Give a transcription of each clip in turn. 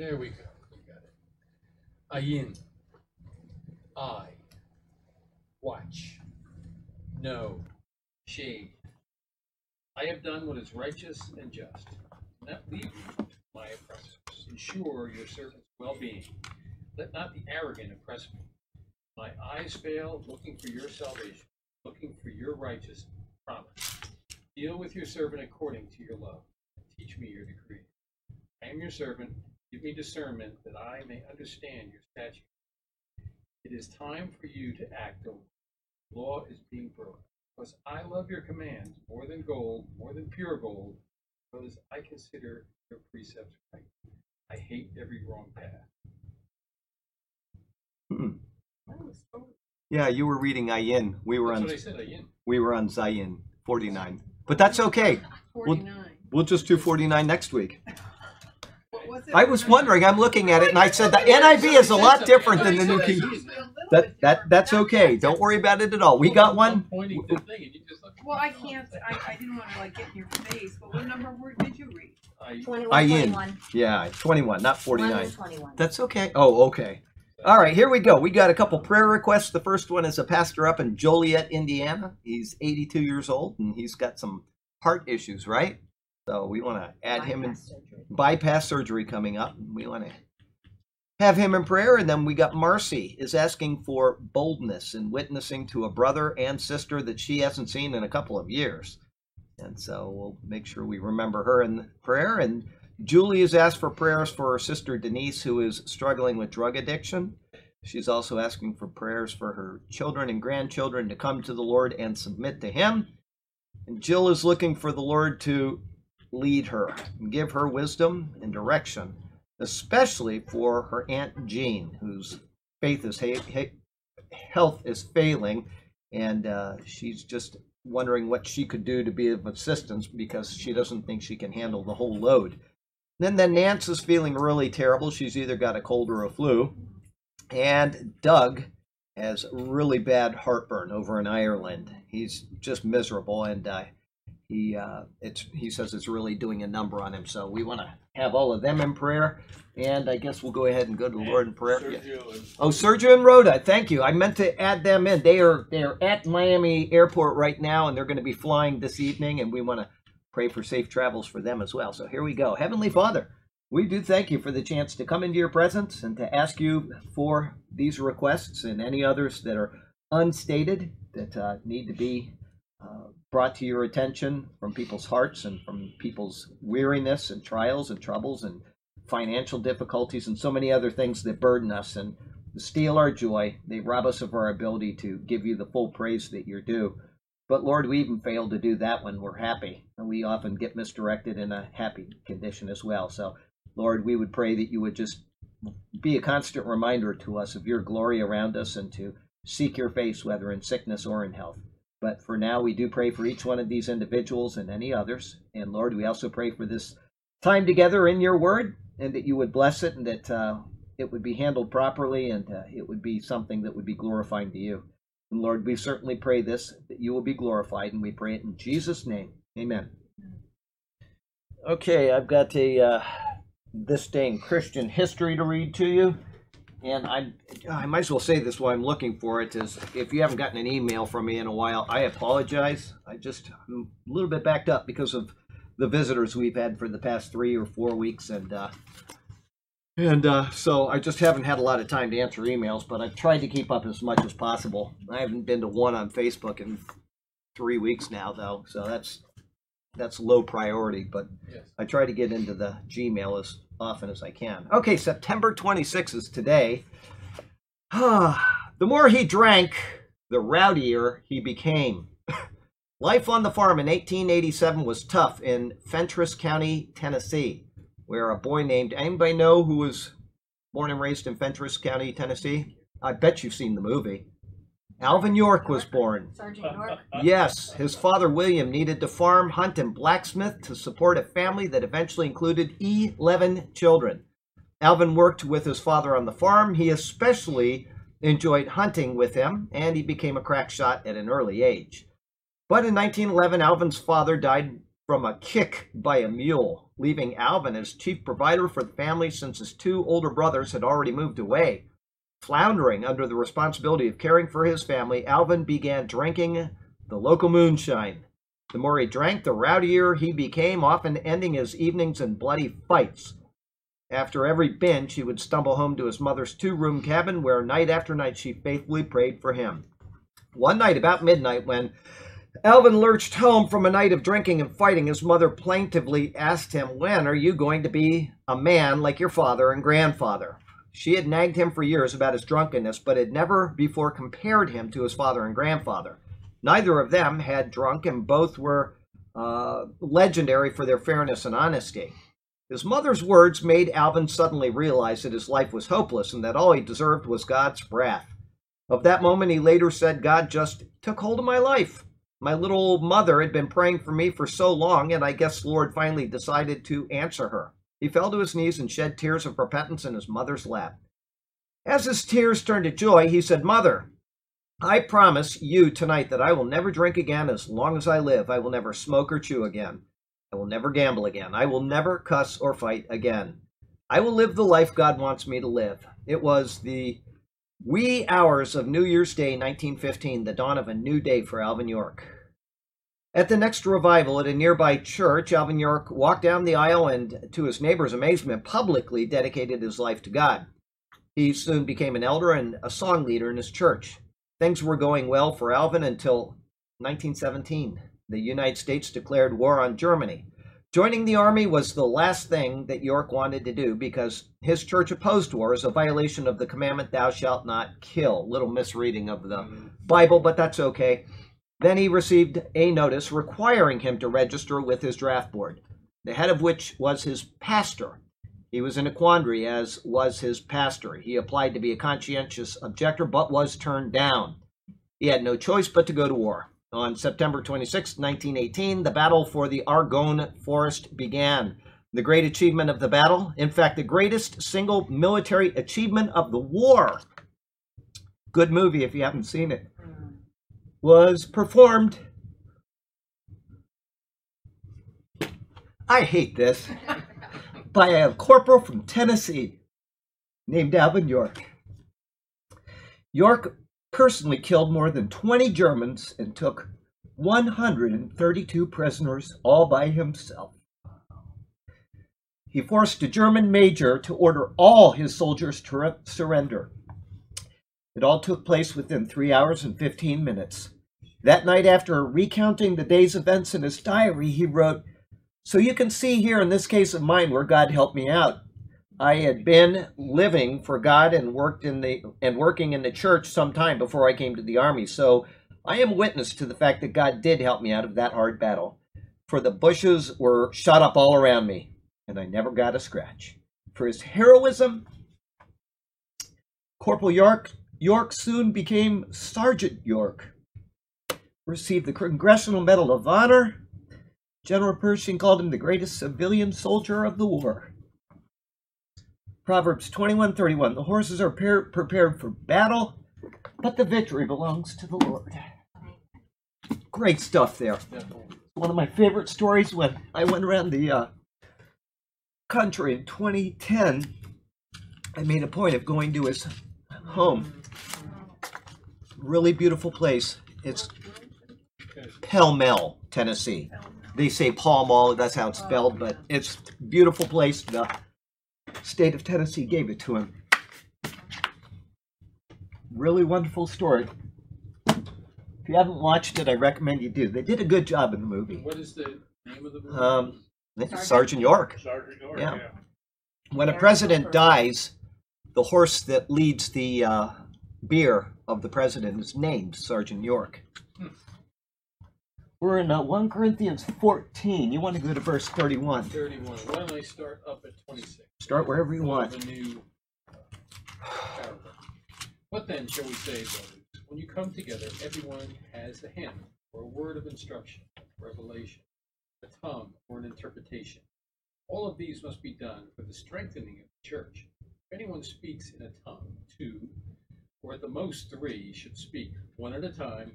There we go. You got it. Ayin. I. Watch. No. Shade. I have done what is righteous and just. Not leave my oppressors. Ensure your servant's well-being. Let not the arrogant oppress me. My eyes fail, looking for your salvation, looking for your righteous promise. Deal with your servant according to your love. Teach me your decree. I am your servant. Give me discernment that I may understand your statutes. It is time for you to act. O Law is being broken. Because I love your commands more than gold, more than pure gold, because I consider your precepts right. I hate every wrong path. Hmm. Yeah, you were reading Ayin. We were That's on what I said, Ayin. we were on Zayin 49. But that's okay. Forty-nine. We'll just do 49 next week. What was it? I was wondering, I'm looking at it and I said the NIV is a lot different than the New King. That that that's okay. Don't worry about it at all. We got one. Pointing to the thing, and you just look. Well, I can't, I, I didn't wanna like get in your face, but what number word did you read? I- Twenty-one, Ayin. twenty-one. Yeah, 21, not One 49. and twenty-one. That's okay. Oh, okay. All right, here we go. We got a couple prayer requests. The first one is a pastor up in Joliet, Indiana. He's 82 years old and he's got some heart issues, right? So we want to add him in Bypass surgery. bypass surgery coming up. We want to have him in prayer. And then we got Marcy is asking for boldness in witnessing to a brother and sister that she hasn't seen in a couple of years. And so we'll make sure we remember her in prayer. And Julie has asked for prayers for her sister Denise, who is struggling with drug addiction. She's also asking for prayers for her children and grandchildren to come to the Lord and submit to Him. And Jill is looking for the Lord to lead her give her wisdom and direction, especially for her Aunt Jean, whose faith is ha- ha- health is failing, and uh, she's just wondering what she could do to be of assistance because she doesn't think she can handle the whole load. Then, then Nance is feeling really terrible. She's either got a cold or a flu, and Doug has really bad heartburn over in Ireland. He's just miserable, and uh, he uh, it's he says it's really doing a number on him. So we want to have all of them in prayer, and I guess we'll go ahead and go to the Lord in prayer. Yeah. Sergio is- Oh, Sergio and Rhoda, thank you. I meant to add them in. They are they are at Miami Airport right now, and they're going to be flying this evening, and we want to pray for safe travels for them as well. So here we go. Heavenly Father, we do thank you for the chance to come into your presence and to ask you for these requests and any others that are unstated that uh, need to be brought to your attention from people's hearts and from people's weariness and trials and troubles and financial difficulties and so many other things that burden us and steal our joy. They rob us of our ability to give you the full praise that you're due. But Lord, we even fail to do that when we're happy. And we often get misdirected in a happy condition as well. So, Lord, we would pray that you would just be a constant reminder to us of your glory around us and to seek your face, whether in sickness or in health. But for now, we do pray for each one of these individuals and any others. And Lord, we also pray for this time together in your word and that you would bless it and that uh, it would be handled properly and uh, it would be something that would be glorifying to you. And Lord, we certainly pray this, that you will be glorified, and we pray it in Jesus' name. Amen. Okay, I've got a uh, this day in Christian history to read to you. And I, I might as well say this while I'm looking for it. Is if you haven't gotten an email from me in a while, I apologize. I just I'm a little bit backed up because of the visitors we've had for the past three or four weeks, and uh, and uh, so I just haven't had a lot of time to answer emails. But I've tried to keep up as much as possible. I haven't been to one on Facebook in three weeks now, though, so that's that's low priority. But Yes. I try to get into the Gmail as often as I can. Okay, September 26th is today. the more he drank, the rowdier he became. Life on the farm in 1887 was tough in Fentress County, Tennessee, where a boy named anybody know who was born and raised in Fentress County, Tennessee? I bet you've seen the movie. Alvin York was born. Sergeant York. Yes, his father William needed to farm, hunt, and blacksmith to support a family that eventually included 11 children. Alvin worked with his father on the farm. He especially enjoyed hunting with him, and he became a crack shot at an early age. But in 1911, Alvin's father died from a kick by a mule. leaving Alvin as chief provider for the family since his two older brothers had already moved away. Floundering under the responsibility of caring for his family, Alvin began drinking the local moonshine. The more he drank, the rowdier he became, often ending his evenings in bloody fights. After every binge, he would stumble home to his mother's two room cabin where night after night she faithfully prayed for him. One night, about midnight, when Alvin lurched home from a night of drinking and fighting, his mother plaintively asked him, When are you going to be a man like your father and grandfather? She had nagged him for years about his drunkenness, but had never before compared him to his father and grandfather. Neither of them had drunk, and both were uh, legendary for their fairness and honesty. His mother's words made Alvin suddenly realize that his life was hopeless and that all he deserved was God's wrath. Of that moment, he later said, God just took hold of my life. My little mother had been praying for me for so long, and I guess Lord finally decided to answer her. He fell to his knees and shed tears of repentance in his mother's lap. As his tears turned to joy, he said, Mother, I promise you tonight that I will never drink again as long as I live. I will never smoke or chew again. I will never gamble again. I will never cuss or fight again. I will live the life God wants me to live. It was the wee hours of New Year's Day, 1915, the dawn of a new day for Alvin York. At the next revival at a nearby church, Alvin York walked down the aisle and, to his neighbor's amazement, publicly dedicated his life to God. He soon became an elder and a song leader in his church. Things were going well for Alvin until 1917. The United States declared war on Germany. Joining the army was the last thing that York wanted to do because his church opposed war as a violation of the commandment, Thou shalt not kill. Little misreading of the mm-hmm. Bible, but that's okay. Then he received a notice requiring him to register with his draft board, the head of which was his pastor. He was in a quandary, as was his pastor. He applied to be a conscientious objector, but was turned down. He had no choice but to go to war. On September 26, 1918, the battle for the Argonne Forest began. The great achievement of the battle, in fact, the greatest single military achievement of the war. Good movie if you haven't seen it was performed. I hate this. by a corporal from Tennessee named Alvin York. York personally killed more than 20 Germans and took 132 prisoners all by himself. He forced a German major to order all his soldiers to surrender. It all took place within three hours and 15 minutes. That night, after recounting the day's events in his diary, he wrote, So you can see here in this case of mine where God helped me out. I had been living for God and worked in the and working in the church some time before I came to the army. So I am witness to the fact that God did help me out of that hard battle. For the bushes were shot up all around me, and I never got a scratch. For his heroism, Corporal York York soon became Sergeant York. Received the Congressional Medal of Honor. General Pershing called him the greatest civilian soldier of the war. Proverbs 21:31 The horses are par- prepared for battle, but the victory belongs to the Lord. Great stuff there. One of my favorite stories when I went around the uh, country in 2010, I made a point of going to his home. Really beautiful place. It's Pell Mell, Tennessee. They say Pall Mall, that's how it's spelled, but it's a beautiful place. The state of Tennessee gave it to him. Really wonderful story. If you haven't watched it, I recommend you do. They did a good job in the movie. What is the name of the movie? Um, I think it's Sergeant York. Sergeant York, Yeah. yeah. When a president dies, the horse that leads the uh, bier of the president is named Sergeant York. We're in uh, 1 Corinthians 14. You want to go to verse 31. 31. Why don't I start up at 26? Start wherever you want. a new uh, paragraph. What then shall we say, brothers? When you come together, everyone has a hymn, or a word of instruction, revelation, a tongue, or an interpretation. All of these must be done for the strengthening of the church. If anyone speaks in a tongue, two, or at the most three, should speak, one at a time,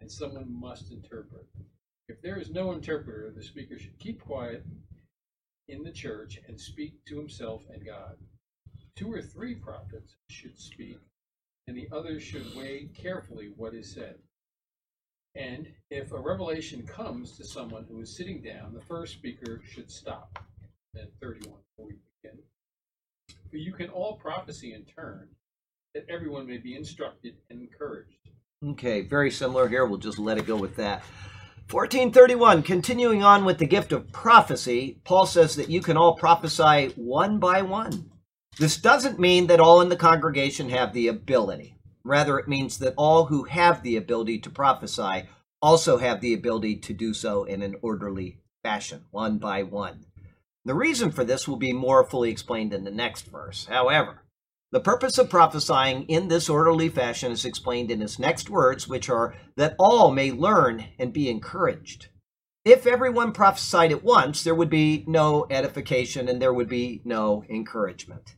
and someone must interpret. If there is no interpreter, the speaker should keep quiet in the church and speak to himself and God. Two or three prophets should speak, and the others should weigh carefully what is said. And if a revelation comes to someone who is sitting down, the first speaker should stop. Then 31 before we begin. For you can all prophesy in turn, that everyone may be instructed and encouraged. Okay, very similar here. We'll just let it go with that. 1431, continuing on with the gift of prophecy, Paul says that you can all prophesy one by one. This doesn't mean that all in the congregation have the ability. Rather, it means that all who have the ability to prophesy also have the ability to do so in an orderly fashion, one by one. The reason for this will be more fully explained in the next verse. However, the purpose of prophesying in this orderly fashion is explained in his next words, which are that all may learn and be encouraged. If everyone prophesied at once, there would be no edification and there would be no encouragement.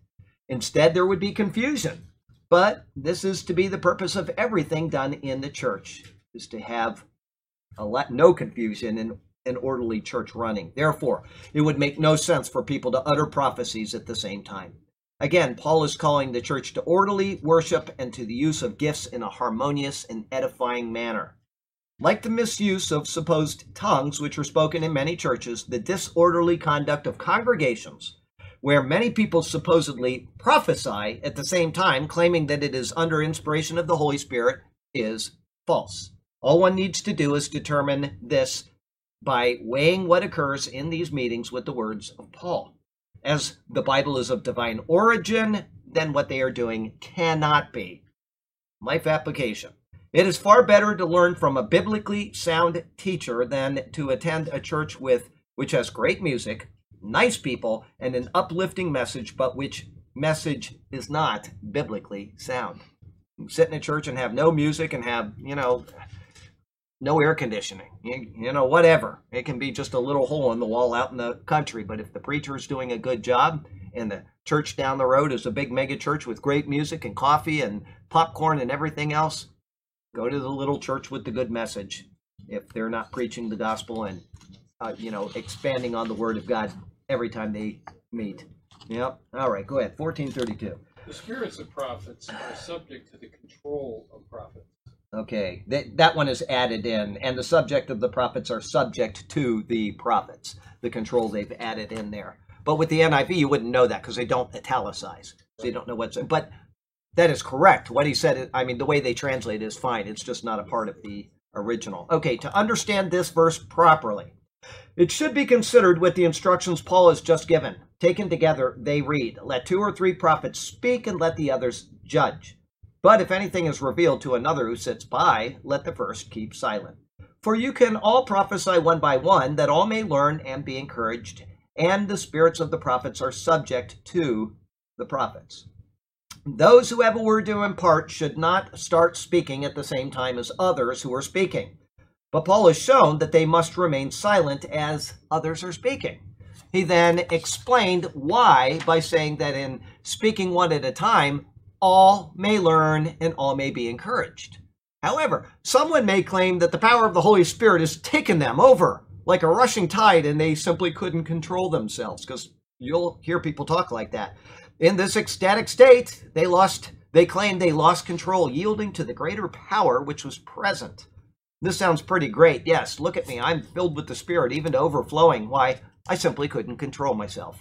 Instead, there would be confusion. But this is to be the purpose of everything done in the church, is to have lot, no confusion and an orderly church running. Therefore, it would make no sense for people to utter prophecies at the same time. Again, Paul is calling the church to orderly worship and to the use of gifts in a harmonious and edifying manner. Like the misuse of supposed tongues, which are spoken in many churches, the disorderly conduct of congregations, where many people supposedly prophesy at the same time, claiming that it is under inspiration of the Holy Spirit, is false. All one needs to do is determine this by weighing what occurs in these meetings with the words of Paul as the Bible is of divine origin, then what they are doing cannot be. Life application. It is far better to learn from a biblically sound teacher than to attend a church with which has great music, nice people, and an uplifting message, but which message is not biblically sound. Sit in a church and have no music and have, you know, no air conditioning, you, you, know, whatever. It can be just a little hole in the wall out in the country. But if the preacher is doing a good job and the church down the road is a big mega church with great music and coffee and popcorn and everything else, go to the little church with the good message. If they're not preaching the gospel and, uh, you know, expanding on the word of God every time they meet. Yep. All right, go ahead. 1432. The spirits of prophets are subject to the control of prophets Okay, that, that one is added in, and the subject of the prophets are subject to the prophets, the control they've added in there. But with the NIV, you wouldn't know that because they don't italicize. So you don't know what's. But that is correct. What he said, I mean, the way they translate is fine. It's just not a part of the original. Okay, to understand this verse properly, it should be considered with the instructions Paul has just given. Taken together, they read, Let two or three prophets speak and let the others judge. But if anything is revealed to another who sits by, let the first keep silent. For you can all prophesy one by one, that all may learn and be encouraged, and the spirits of the prophets are subject to the prophets. Those who have a word to impart should not start speaking at the same time as others who are speaking. But Paul has shown that they must remain silent as others are speaking. He then explained why by saying that in speaking one at a time, all may learn and all may be encouraged. However, someone may claim that the power of the Holy Spirit has taken them over like a rushing tide and they simply couldn't control themselves because you'll hear people talk like that. In this ecstatic state, they lost they claim they lost control yielding to the greater power which was present. This sounds pretty great. Yes, look at me. I'm filled with the Spirit even to overflowing. Why, I simply couldn't control myself.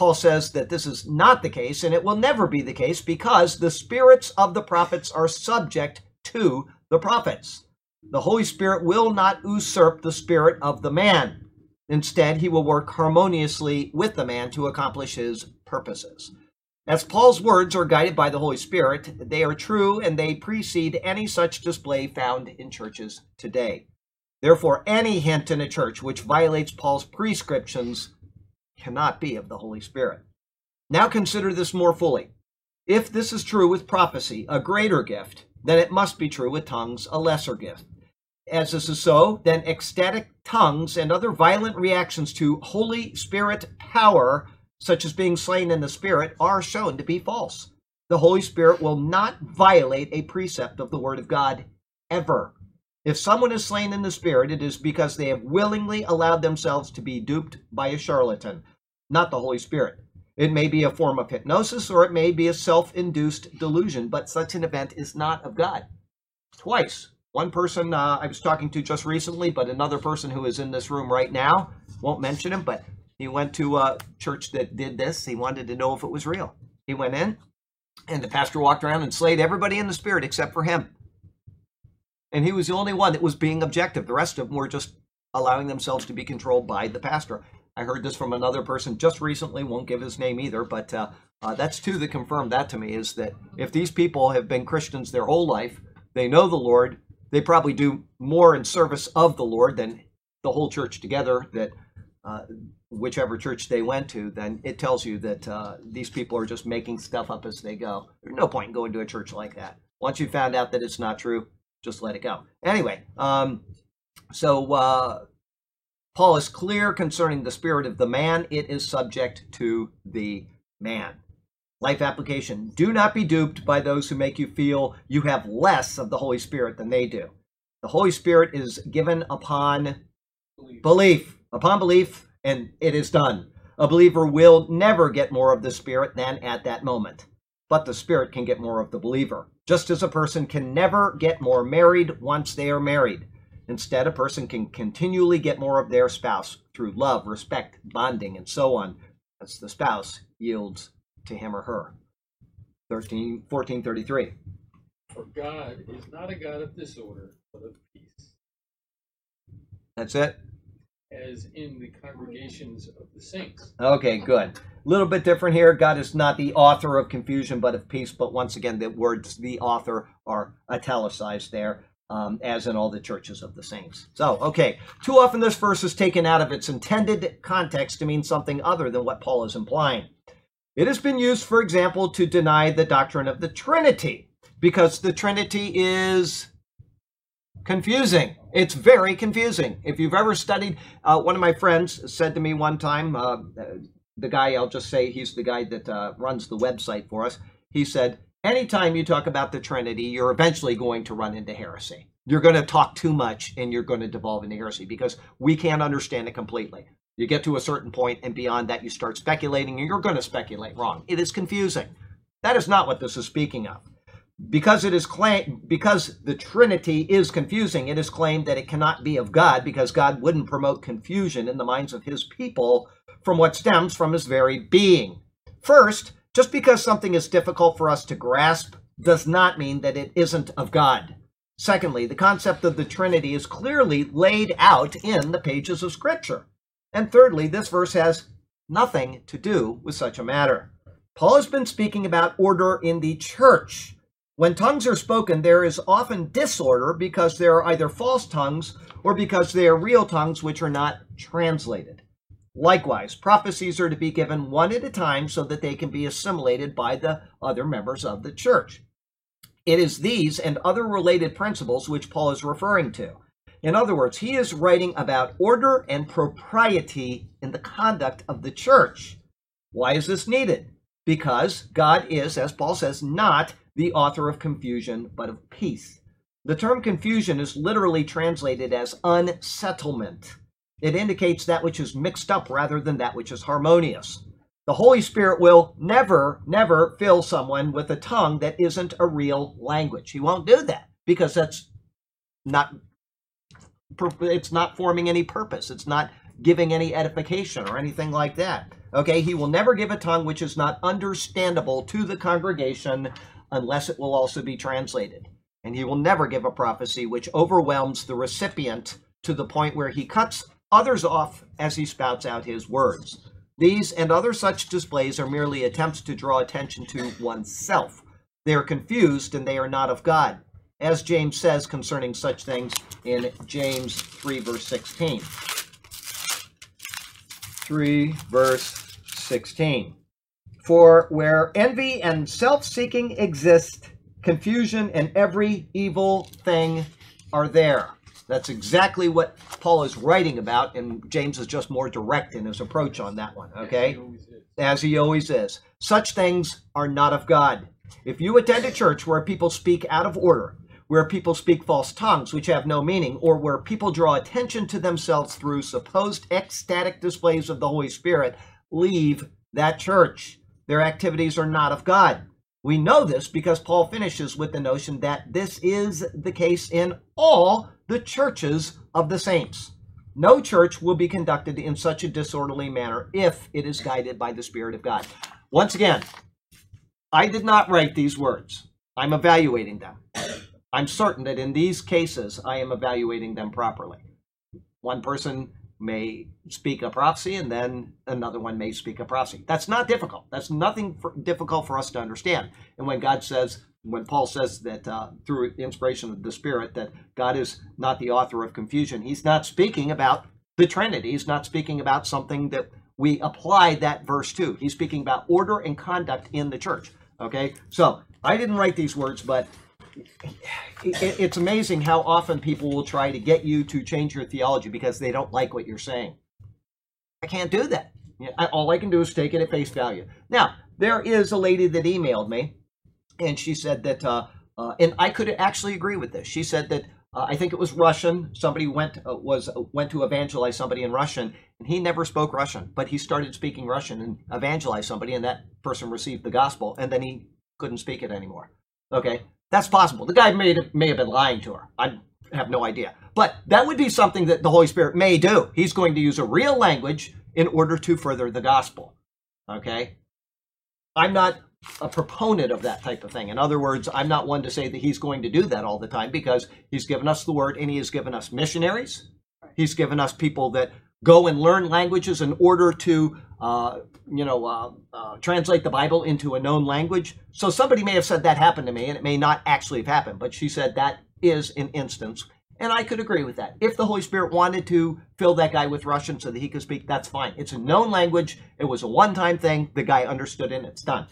Paul says that this is not the case, and it will never be the case because the spirits of the prophets are subject to the prophets. The Holy Spirit will not usurp the spirit of the man. Instead, he will work harmoniously with the man to accomplish his purposes. As Paul's words are guided by the Holy Spirit, they are true and they precede any such display found in churches today. Therefore, any hint in a church which violates Paul's prescriptions cannot be of the Holy Spirit. Now consider this more fully. If this is true with prophecy, a greater gift, then it must be true with tongues, a lesser gift. As this is so, then ecstatic tongues and other violent reactions to Holy Spirit power, such as being slain in the Spirit, are shown to be false. The Holy Spirit will not violate a precept of the Word of God ever. If someone is slain in the spirit, it is because they have willingly allowed themselves to be duped by a charlatan. Not the Holy Spirit. It may be a form of hypnosis or it may be a self induced delusion, but such an event is not of God. Twice. One person uh, I was talking to just recently, but another person who is in this room right now, won't mention him, but he went to a church that did this. He wanted to know if it was real. He went in, and the pastor walked around and slayed everybody in the spirit except for him. And he was the only one that was being objective. The rest of them were just allowing themselves to be controlled by the pastor. I heard this from another person just recently, won't give his name either, but uh, uh, that's two that confirmed that to me is that if these people have been Christians their whole life, they know the Lord, they probably do more in service of the Lord than the whole church together, that uh, whichever church they went to, then it tells you that uh, these people are just making stuff up as they go. There's no point in going to a church like that. Once you found out that it's not true, just let it go. Anyway, um, so uh, Paul is clear concerning the spirit of the man. It is subject to the man. Life application. Do not be duped by those who make you feel you have less of the Holy Spirit than they do. The Holy Spirit is given upon Believe. belief, upon belief, and it is done. A believer will never get more of the Spirit than at that moment, but the Spirit can get more of the believer. Just as a person can never get more married once they are married. Instead, a person can continually get more of their spouse through love, respect, bonding, and so on, as the spouse yields to him or her. 13, 1433. For God is not a God of disorder, but of peace, That's it? as in the congregations of the saints. Okay, good. A little bit different here. God is not the author of confusion, but of peace. But once again, the words the author are italicized there, um, as in all the churches of the saints. So, okay. Too often this verse is taken out of its intended context to mean something other than what Paul is implying. It has been used, for example, to deny the doctrine of the Trinity, because the Trinity is confusing. It's very confusing. If you've ever studied, uh, one of my friends said to me one time, uh, the guy, I'll just say he's the guy that uh, runs the website for us, he said, anytime you talk about the Trinity, you're eventually going to run into heresy. You're going to talk too much and you're going to devolve into heresy because we can't understand it completely. You get to a certain point, and beyond that, you start speculating, and you're going to speculate wrong. It is confusing. That is not what this is speaking of because it is claimed because the trinity is confusing it is claimed that it cannot be of god because god wouldn't promote confusion in the minds of his people from what stems from his very being first just because something is difficult for us to grasp does not mean that it isn't of god. Secondly the concept of the trinity is clearly laid out in the pages of scripture. And thirdly this verse has nothing to do with such a matter. Paul has been speaking about order in the church. When tongues are spoken, there is often disorder because there are either false tongues or because they are real tongues which are not translated. Likewise, prophecies are to be given one at a time so that they can be assimilated by the other members of the church. It is these and other related principles which Paul is referring to. In other words, he is writing about order and propriety in the conduct of the church. Why is this needed? Because God is, as Paul says, not the author of confusion, but of peace. The term confusion is literally translated as unsettlement. It indicates that which is mixed up rather than that which is harmonious. The Holy Spirit will never, never fill someone with a tongue that isn't a real language. He won't do that because that's not it's not forming any purpose. It's not giving any edification or anything like that. Okay, he will never give a tongue which is not understandable to the congregation unless it will also be translated. And he will never give a prophecy which overwhelms the recipient to the point where he cuts others off as he spouts out his words. These and other such displays are merely attempts to draw attention to oneself. They are confused and they are not of God, as James says concerning such things in James 3, verse 16. 3, verse 16. For where envy and self seeking exist, confusion and every evil thing are there. That's exactly what Paul is writing about, and James is just more direct in his approach on that one, okay? He always is. As he always is. Such things are not of God. If you attend a church where people speak out of order, where people speak false tongues which have no meaning, or where people draw attention to themselves through supposed ecstatic displays of the Holy Spirit, leave that church. Their activities are not of God. We know this because Paul finishes with the notion that this is the case in all the churches of the saints. No church will be conducted in such a disorderly manner if it is guided by the Spirit of God. Once again, I did not write these words. I'm evaluating them. I'm certain that in these cases, I am evaluating them properly. One person may speak a prophecy and then another one may speak a prophecy. That's not difficult. That's nothing for, difficult for us to understand. And when God says, when Paul says that uh, through inspiration of the Spirit, that God is not the author of confusion, he's not speaking about the Trinity. He's not speaking about something that we apply that verse to. He's speaking about order and conduct in the church. Okay? So I didn't write these words, but it's amazing how often people will try to get you to change your theology because they don't like what you're saying. I can't do that. All I can do is take it at face value. Now, there is a lady that emailed me, and she said that, uh, uh, and I could actually agree with this. She said that uh, I think it was Russian. Somebody went uh, was uh, went to evangelize somebody in Russian, and he never spoke Russian, but he started speaking Russian and evangelized somebody, and that person received the gospel, and then he couldn't speak it anymore. Okay, that's possible. The guy may have, may have been lying to her. I have no idea. But that would be something that the Holy Spirit may do. He's going to use a real language in order to further the gospel. Okay? I'm not a proponent of that type of thing. In other words, I'm not one to say that he's going to do that all the time because he's given us the word and he has given us missionaries. He's given us people that go and learn languages in order to uh, you know, uh, uh, translate the Bible into a known language. So somebody may have said that happened to me, and it may not actually have happened, but she said that is an instance. And I could agree with that. If the Holy Spirit wanted to fill that guy with Russian so that he could speak, that's fine. It's a known language. It was a one time thing. The guy understood it, and it's done.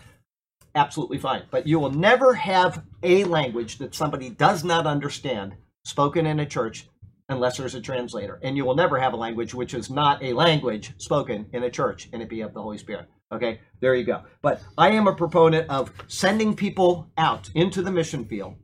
Absolutely fine. But you will never have a language that somebody does not understand spoken in a church unless there's a translator. And you will never have a language which is not a language spoken in a church and it be of the Holy Spirit. Okay, there you go. But I am a proponent of sending people out into the mission field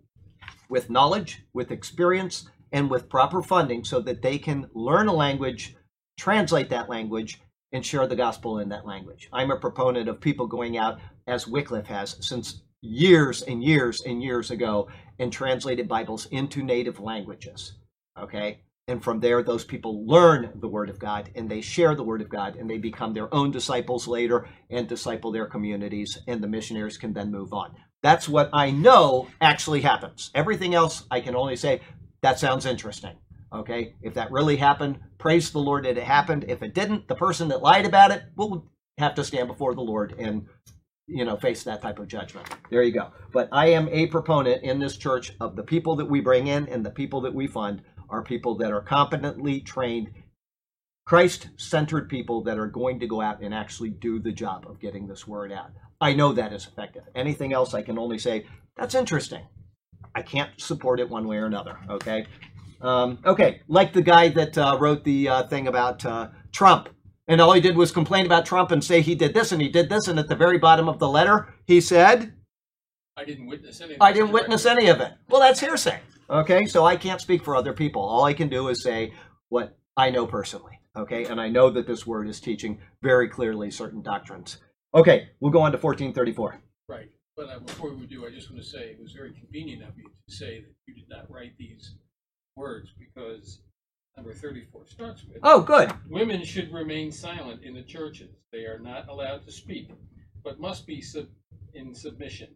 with knowledge, with experience, and with proper funding so that they can learn a language, translate that language, and share the gospel in that language. I'm a proponent of people going out, as Wycliffe has since years and years and years ago, and translated Bibles into native languages. Okay. And from there, those people learn the Word of God and they share the Word of God and they become their own disciples later and disciple their communities, and the missionaries can then move on. That's what I know actually happens. Everything else, I can only say, that sounds interesting. Okay. If that really happened, praise the Lord that it happened. If it didn't, the person that lied about it will have to stand before the Lord and you know face that type of judgment there you go but i am a proponent in this church of the people that we bring in and the people that we fund are people that are competently trained, Christ centered people that are going to go out and actually do the job of getting this word out. I know that is effective. Anything else, I can only say, that's interesting. I can't support it one way or another, okay? Um, okay, like the guy that uh, wrote the uh, thing about uh, Trump, and all he did was complain about Trump and say he did this and he did this, and at the very bottom of the letter, he said, I didn't witness any. I didn't witness any of it. Well, that's hearsay. Okay, so I can't speak for other people. All I can do is say what I know personally. Okay, and I know that this word is teaching very clearly certain doctrines. Okay, we'll go on to 1434. Right, but uh, before we do, I just want to say it was very convenient of you to say that you did not write these words because number 34 starts with Oh, good. Women should remain silent in the churches. They are not allowed to speak, but must be sub- in submission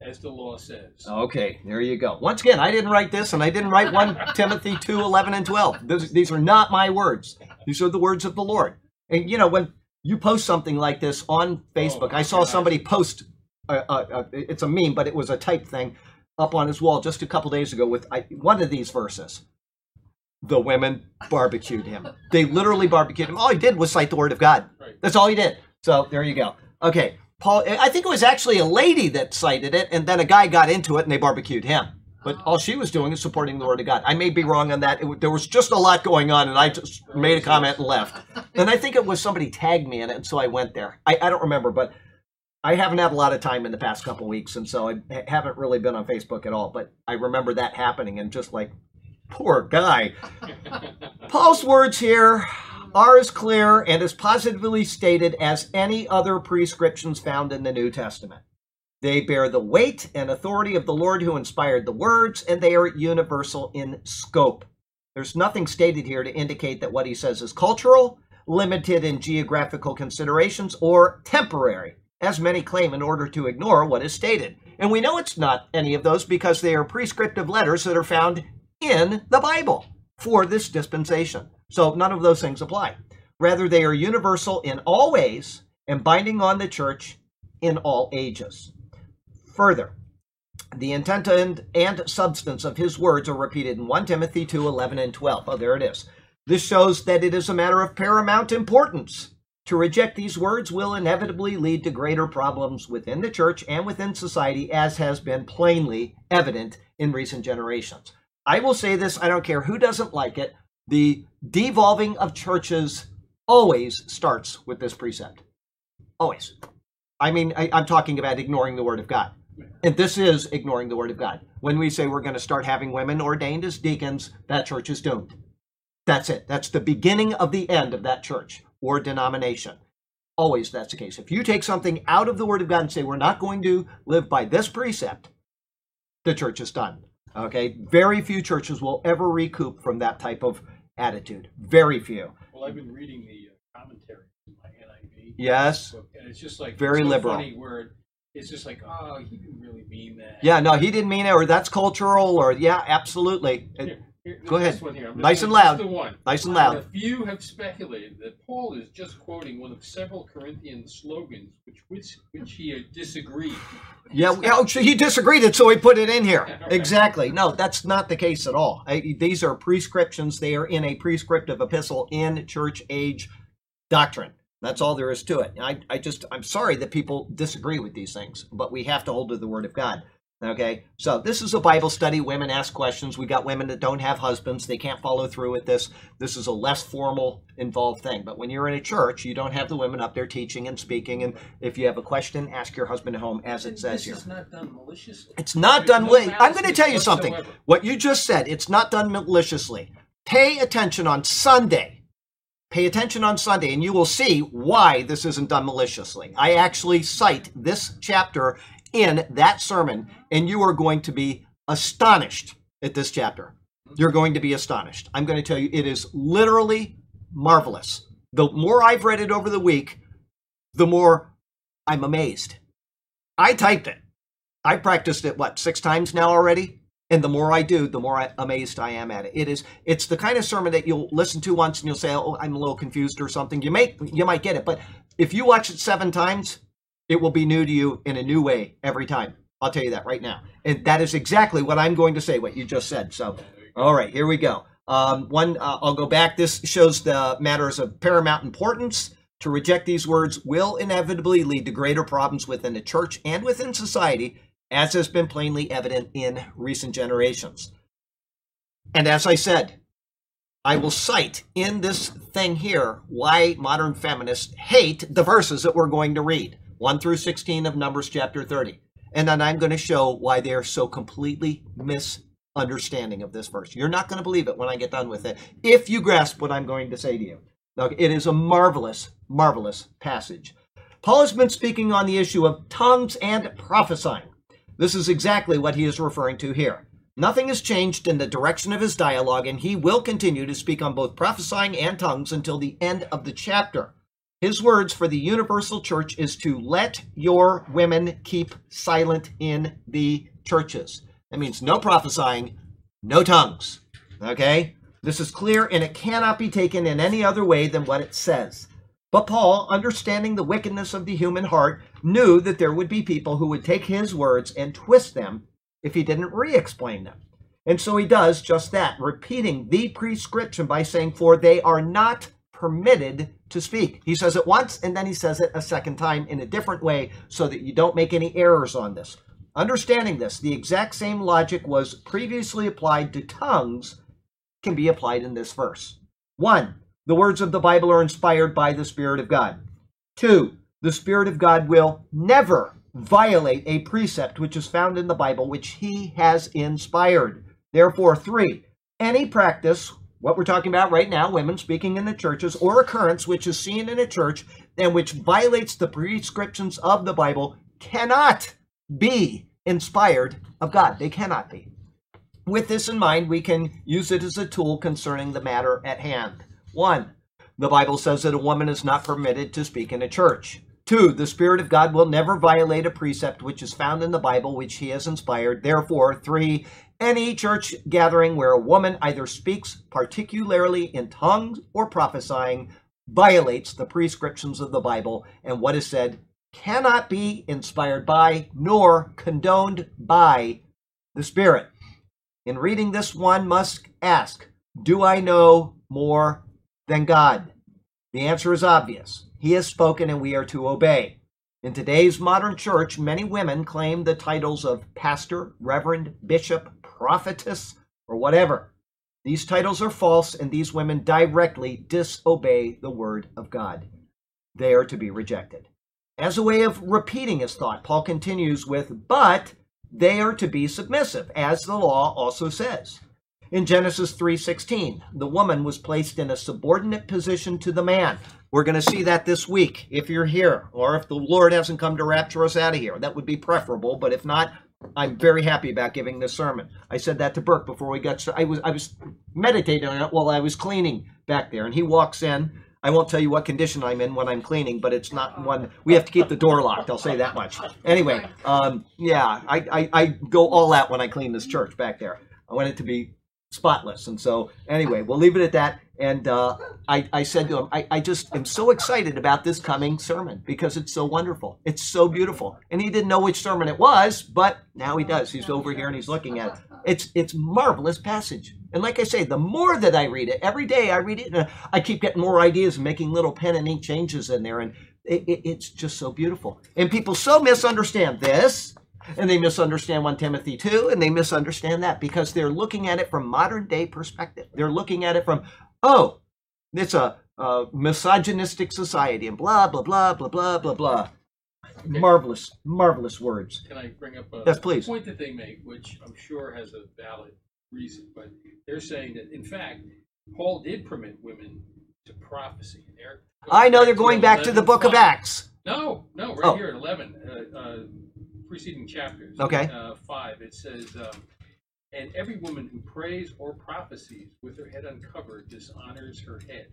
as the law says. Okay, there you go. Once again, I didn't write this, and I didn't write 1 Timothy 2 11 and 12. These, these are not my words, these are the words of the Lord. And you know, when you post something like this on Facebook, oh, I saw somebody post, a, a, a, it's a meme, but it was a type thing up on his wall just a couple days ago with I, one of these verses. The women barbecued him. They literally barbecued him. All he did was cite the word of God. Right. That's all he did. So there you go. Okay, Paul, I think it was actually a lady that cited it, and then a guy got into it and they barbecued him. But all she was doing is supporting the word of God. I may be wrong on that. It, there was just a lot going on, and I just made a comment and left. And I think it was somebody tagged me in it, and so I went there. I, I don't remember, but I haven't had a lot of time in the past couple weeks, and so I haven't really been on Facebook at all. But I remember that happening, and just like, poor guy. Paul's words here are as clear and as positively stated as any other prescriptions found in the New Testament. They bear the weight and authority of the Lord who inspired the words, and they are universal in scope. There's nothing stated here to indicate that what he says is cultural, limited in geographical considerations, or temporary, as many claim in order to ignore what is stated. And we know it's not any of those because they are prescriptive letters that are found in the Bible for this dispensation. So none of those things apply. Rather, they are universal in all ways and binding on the church in all ages. Further, the intent and, and substance of his words are repeated in 1 Timothy 2 11 and 12. Oh, there it is. This shows that it is a matter of paramount importance. To reject these words will inevitably lead to greater problems within the church and within society, as has been plainly evident in recent generations. I will say this I don't care who doesn't like it. The devolving of churches always starts with this precept. Always. I mean, I, am talking about ignoring the Word of God. And this is ignoring the Word of God. When we say we're going to start having women ordained as deacons, that church is doomed. That's it. That's the beginning of the end of that church or denomination. Always that's the case. If you take something out of the Word of God and say, we're not going to live by this precept, the church is done. Okay? Very few churches will ever recoup from that type of attitude. Very few. Well, I've been reading the uh, commentary in my NIV. Yes. Book, and it's just like very so liberal. Funny word. It's just like, oh, he didn't really mean that. Yeah, no, he didn't mean it, or that's cultural, or yeah, absolutely. It- Here, Go ahead. One here. Nice and loud. The one. nice and loud. A few have speculated that Paul is just quoting one of several Corinthian slogans which which, which he uh, disagreed. Yeah, oh, so he disagreed it, so he put it in here. Okay. Exactly. No, that's not the case at all. I, these are prescriptions. They are in a prescriptive epistle in church age doctrine. That's all there is to it. I, I just, I'm sorry that people disagree with these things, but we have to hold to the Word of God. Okay, so this is a Bible study. Women ask questions. We got women that don't have husbands. They can't follow through with this. This is a less formal, involved thing. But when you're in a church, you don't have the women up there teaching and speaking. And if you have a question, ask your husband at home, as it says this here. is not done maliciously. It's not There's done. no I'm going to tell you something. whatsoever. What you just said, it's not done maliciously. Pay attention on Sunday. Pay attention on Sunday, and you will see why this isn't done maliciously. I actually cite this chapter in that sermon, and you are going to be astonished at this chapter. You're going to be astonished. I'm going to tell you, it is literally marvelous. The more I've read it over the week, the more I'm amazed. I typed it. I practiced it what six times now already, and the more I do, the more amazed I am at it. It is it's the kind of sermon that you'll listen to once and you'll say, "Oh, I'm a little confused" or something. You may you might get it, but if you watch it seven times, it will be new to you in a new way every time. I'll tell you that right now, and that is exactly what I'm going to say. What you just said. So, all right, here we go. Um, one, uh, I'll go back. This shows the matters of paramount importance. To reject these words will inevitably lead to greater problems within the church and within society, as has been plainly evident in recent generations. And as I said, I will cite in this thing here why modern feminists hate the verses that we're going to read 1 through 16 of Numbers chapter 30. And then I'm going to show why they're so completely misunderstanding of this verse. You're not going to believe it when I get done with it if you grasp what I'm going to say to you. Okay, it is a marvelous, marvelous passage. Paul has been speaking on the issue of tongues and prophesying. This is exactly what he is referring to here. Nothing has changed in the direction of his dialogue, and he will continue to speak on both prophesying and tongues until the end of the chapter. His words for the universal church is to let your women keep silent in the churches. That means no prophesying, no tongues. Okay? This is clear and it cannot be taken in any other way than what it says. But Paul, understanding the wickedness of the human heart, knew that there would be people who would take his words and twist them if he didn't re explain them. And so he does just that, repeating the prescription by saying, For they are not permitted to speak. He says it once and then he says it a second time in a different way so that you don't make any errors on this. Understanding this, the exact same logic was previously applied to tongues can be applied in this verse. One, the words of the Bible are inspired by the Spirit of God. Two, the Spirit of God will never violate a precept which is found in the Bible which he has inspired. Therefore, three, any practice what we're talking about right now, women speaking in the churches, or occurrence which is seen in a church and which violates the prescriptions of the Bible cannot be inspired of God. They cannot be. With this in mind, we can use it as a tool concerning the matter at hand. One, the Bible says that a woman is not permitted to speak in a church. Two, the Spirit of God will never violate a precept which is found in the Bible, which He has inspired. Therefore, three, any church gathering where a woman either speaks particularly in tongues or prophesying violates the prescriptions of the Bible, and what is said cannot be inspired by nor condoned by the Spirit. In reading this, one must ask Do I know more than God? The answer is obvious. He has spoken and we are to obey. In today's modern church, many women claim the titles of pastor, reverend, bishop, prophetess, or whatever. These titles are false, and these women directly disobey the word of God. They are to be rejected. As a way of repeating his thought, Paul continues with, But they are to be submissive, as the law also says. In Genesis 3:16, the woman was placed in a subordinate position to the man. We're going to see that this week if you're here or if the Lord hasn't come to rapture us out of here. That would be preferable, but if not, I'm very happy about giving this sermon. I said that to Burke before we got. I was I was meditating on it while I was cleaning back there and he walks in I won't tell you what condition I'm in when I'm cleaning, but it's not one we have to keep the door locked. I'll say that much. Anyway, um, yeah, I, I, I go all out when I clean this church back there. I want it to be spotless, and so anyway, we'll leave it at that. And uh, I, I said to him, I, I just am so excited about this coming sermon because it's so wonderful. It's so beautiful. And he didn't know which sermon it was, but now he does. He's over here and he's looking at it. It's it's marvelous passage. And like I say, the more that I read it, every day I read it, and I keep getting more ideas and making little pen and ink changes in there. And it, it, it's just so beautiful. And people so misunderstand this, and they misunderstand 1 Timothy 2, and they misunderstand that because they're looking at it from modern day perspective. They're looking at it from, oh, it's a, a misogynistic society, and blah, blah, blah, blah, blah, blah, blah. Marvelous, marvelous words. Can I bring up a Yes, please. point that they make, which I'm sure has a valid reason, but they're saying that in fact, Paul did permit women to prophecy. I know they're going back to the book of Acts. No, no, right Oh. here at eleven, uh, uh, preceding chapters. Okay. Uh, five. It says, um, "And every woman who prays or prophesies with her head uncovered dishonors her head.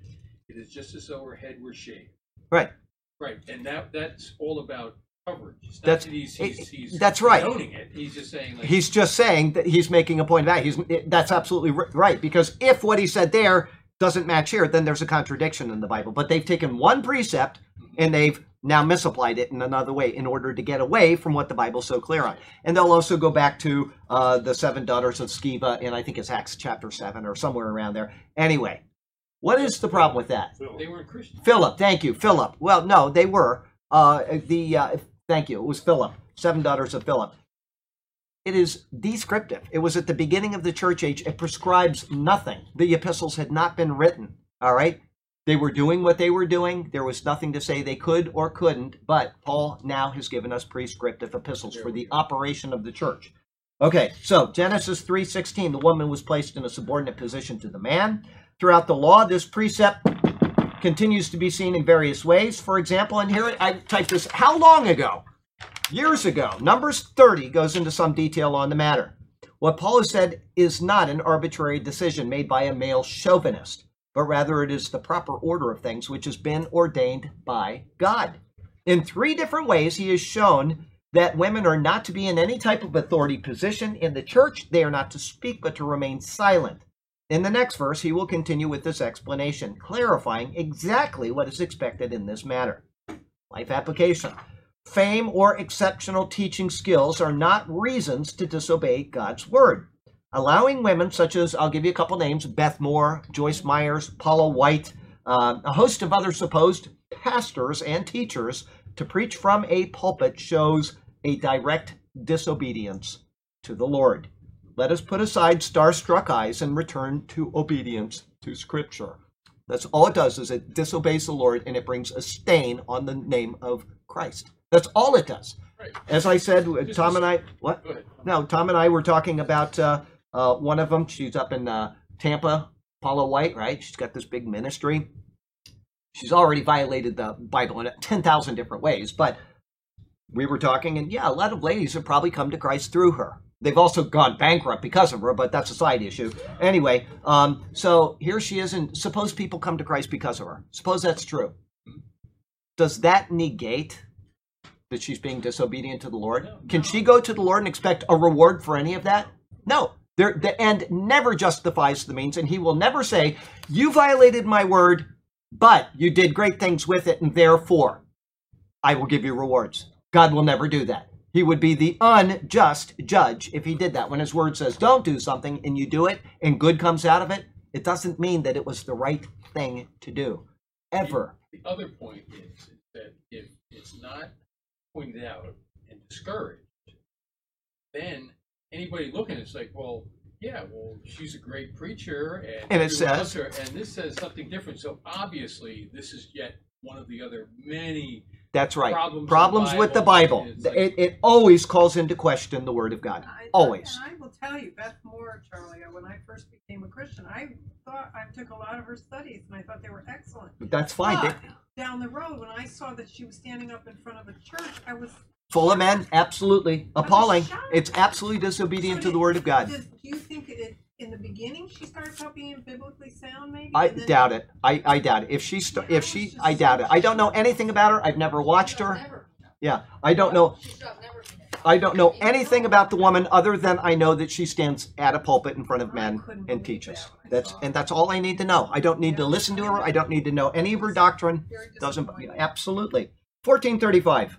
It is just as though her head were shaved." Right. Right, and that that's all about coverage. It's That's- that he's, he's, he's that's right. it. He's just saying like He's just saying that he's making a point of that. He's that's absolutely right because if what he said there doesn't match here, then there's a contradiction in the Bible. But they've taken one precept mm-hmm. and they've now misapplied it in another way in order to get away from what the Bible's so clear on. And they'll also go back to uh, the seven daughters of Sceva, and I think it's Acts chapter seven or somewhere around there. Anyway, what is the problem with that? they weren't Christians. Philip, thank you, Philip. Well, no, they were. Uh, the uh, thank you. It was Philip. Seven daughters of Philip. It is descriptive. It was at the beginning of the church age. It prescribes nothing. The epistles had not been written. All right. They were doing what they were doing. There was nothing to say they could or couldn't. But Paul now has given us prescriptive epistles for the operation of the church. Okay, so Genesis 3:16, the woman was placed in a subordinate position to the man. Throughout the law, this precept continues to be seen in various ways. For example, and here I typed this how long ago? Years ago. Numbers 30 goes into some detail on the matter. What Paul has said is not an arbitrary decision made by a male chauvinist, but rather it is the proper order of things which has been ordained by God. In three different ways, he has shown that women are not to be in any type of authority position in the church. They are not to speak, but to remain silent. In the next verse, he will continue with this explanation, clarifying exactly what is expected in this matter. Life application. Fame or exceptional teaching skills are not reasons to disobey God's word. Allowing women, such as, I'll give you a couple names Beth Moore, Joyce Myers, Paula White, uh, a host of other supposed pastors and teachers to preach from a pulpit shows a direct disobedience to the Lord. Let us put aside starstruck eyes and return to obedience to Scripture. That's all it does is it disobeys the Lord and it brings a stain on the name of Christ. That's all it does. Right. As I said, Tom and I, what? No, Tom and I were talking about uh, uh, one of them. She's up in uh, Tampa, Paula White, right? She's got this big ministry. She's already violated the Bible in 10,000 different ways, but we were talking, and yeah, a lot of ladies have probably come to Christ through her. They've also gone bankrupt because of her, but that's a side issue. Anyway, um, so here she is, and suppose people come to Christ because of her. Suppose that's true. Does that negate that she's being disobedient to the Lord? Can she go to the Lord and expect a reward for any of that? No. There, the end never justifies the means, and He will never say, "You violated my word, but you did great things with it, and therefore I will give you rewards." God will never do that. He would be the unjust judge if he did that. When his word says don't do something and you do it and good comes out of it, it doesn't mean that it was the right thing to do. Ever. The other point is that if it's not pointed out and discouraged, then anybody looking at it's like, well, yeah, well, she's a great preacher, and, And it says- her, and this says something different. So obviously, this is yet one of the other many That's right. Problems Problems, with with the the Bible. Bible. Like- it, it always calls into question the word of God. I- Always. And I will tell you, Beth Moore, Charlie, when I first became a Christian, I thought I took a lot of her studies and I thought they were excellent. That's fine. But down the road, when I saw that she was standing up in front of a church, I was. Full of men, absolutely appalling. It's absolutely disobedient So to the word of God. Does, do you think it, in the beginning she started out being biblically sound, maybe? I and then- doubt it. I, I doubt it. If she st- if she I doubt it. I don't know anything about her. I've never watched her. Never. Yeah, I don't know. She should never been there. I don't know anything about the woman other than I know that she stands at a pulpit in front of men and teaches. that when I That's and that's all I need to know. I don't need to listen to her. I don't need to know any of her doctrine. Doesn't absolutely. 1435.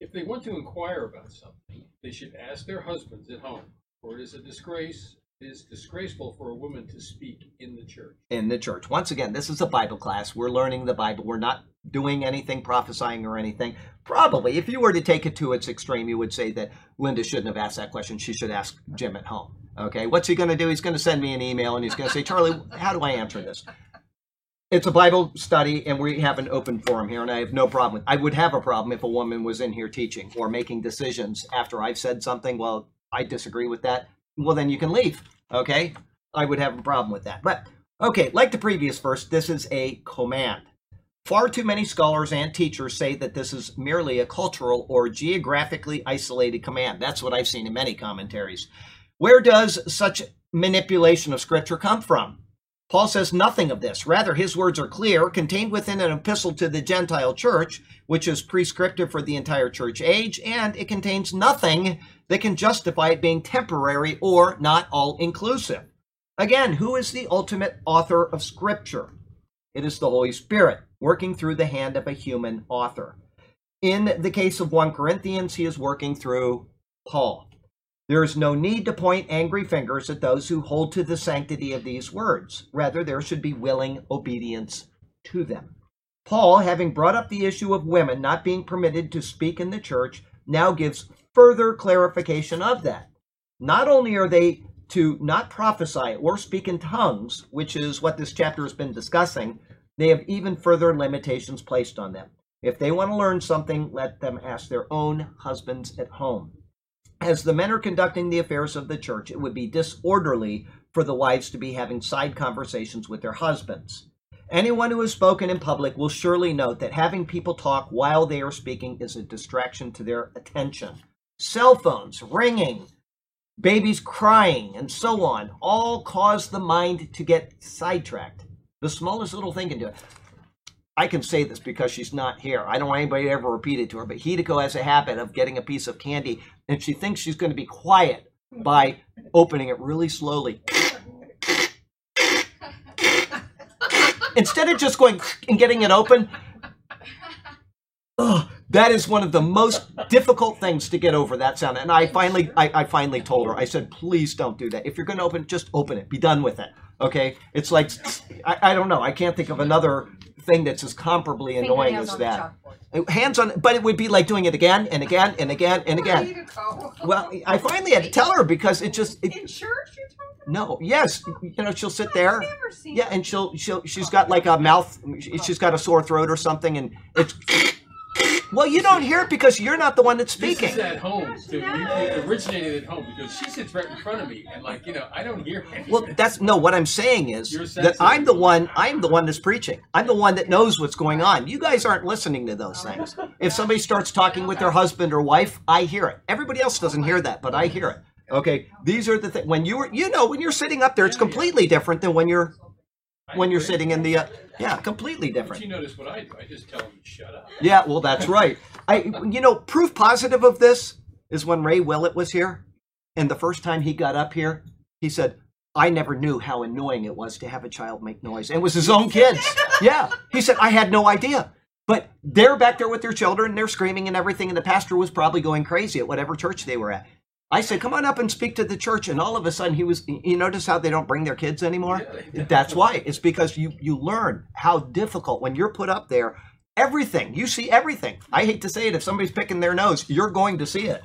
If they want to inquire about something, they should ask their husbands at home, for it is a disgrace, it is disgraceful for a woman to speak in the church. in the church. Once again, this is a Bible class. We're learning the Bible. We're not doing anything prophesying or anything. Probably, if you were to take it to its extreme, you would say that Linda shouldn't have asked that question. She should ask Jim at home. Okay, what's he going to do? He's going to send me an email and he's going to say, Charlie, how do I answer this? It's a Bible study, and we have an open forum here, and I have no problem. I would have a problem if a woman was in here teaching or making decisions after I've said something. Well, I disagree with that. Well, then you can leave. Okay, I would have a problem with that. But okay, like the previous verse, this is a command. Far too many scholars and teachers say that this is merely a cultural or geographically isolated command. That's what I've seen in many commentaries. Where does such manipulation of scripture come from? Paul says nothing of this. Rather, his words are clear, contained within an epistle to the Gentile church, which is prescriptive for the entire church age, and it contains nothing that can justify it being temporary or not all inclusive. Again, who is the ultimate author of Scripture? It is the Holy Spirit, working through the hand of a human author. In the case of 1 Corinthians, he is working through Paul. There is no need to point angry fingers at those who hold to the sanctity of these words. Rather, there should be willing obedience to them. Paul, having brought up the issue of women not being permitted to speak in the church, now gives further clarification of that. Not only are they to not prophesy or speak in tongues, which is what this chapter has been discussing, they have even further limitations placed on them. If they want to learn something, let them ask their own husbands at home. As the men are conducting the affairs of the church, it would be disorderly for the wives to be having side conversations with their husbands. Anyone who has spoken in public will surely note that having people talk while they are speaking is a distraction to their attention. Cell phones ringing, babies crying, and so on all cause the mind to get sidetracked. The smallest little thing can do it. I can say this because she's not here. I don't want anybody to ever repeat it to her, but Hideko has a habit of getting a piece of candy and she thinks she's going to be quiet by opening it really slowly. Instead of just going and getting it open, oh, that is one of the most difficult things to get over that sound. And I finally, I, I finally told her, I said, please don't do that. If you're going to open, just open it. Be done with it. Okay? It's like, I, I don't know. I can't think of another thing that's as comparably annoying as that. Hands on, but it would be like doing it again and again and again and again. Ready to go. Well, I finally had to tell her because it just, In church, you're talking no, yes, oh, you know, she'll sit there. I've Yeah, and she'll she'll she's oh. got like a mouth. She's oh. got a sore throat or something, and it's Well, you don't hear it because you're not the one that's speaking. This speaking. is at home. Gosh, The- It originated at home because she sits right in front of me, and like you know, I don't hear anything. Well, that's no. What I'm saying is that. I'm the one. I'm the one that's preaching. I'm the one that knows what's going on. You guys aren't listening to those things. If somebody starts talking with their husband or wife, I hear it. Everybody else doesn't hear that, but I hear it. Okay, these are the things. When you were, you know, when you're sitting up there, it's Yeah, yeah. completely different than when you're I when you're sitting in the. Uh, yeah, completely But different. you notice what I do? I just tell them to shut up. Yeah, well, that's right. I, you know, proof positive of this is when Ray Willett was here, and the first time he got up here, he said, "I never knew how annoying it was to have a child make noise." And it was his own kids. Yeah, he said, "I had no idea." But they're back there with their children, they're screaming and everything, and the pastor was probably going crazy at whatever church they were at. I said, "Come on up and speak to the church," and all of a sudden, he was. You notice how they don't bring their kids anymore? Yeah. That's why. It's because you you learn how difficult when you're put up there. Everything you see, everything. I hate to say it. If somebody's picking their nose, you're going to see it.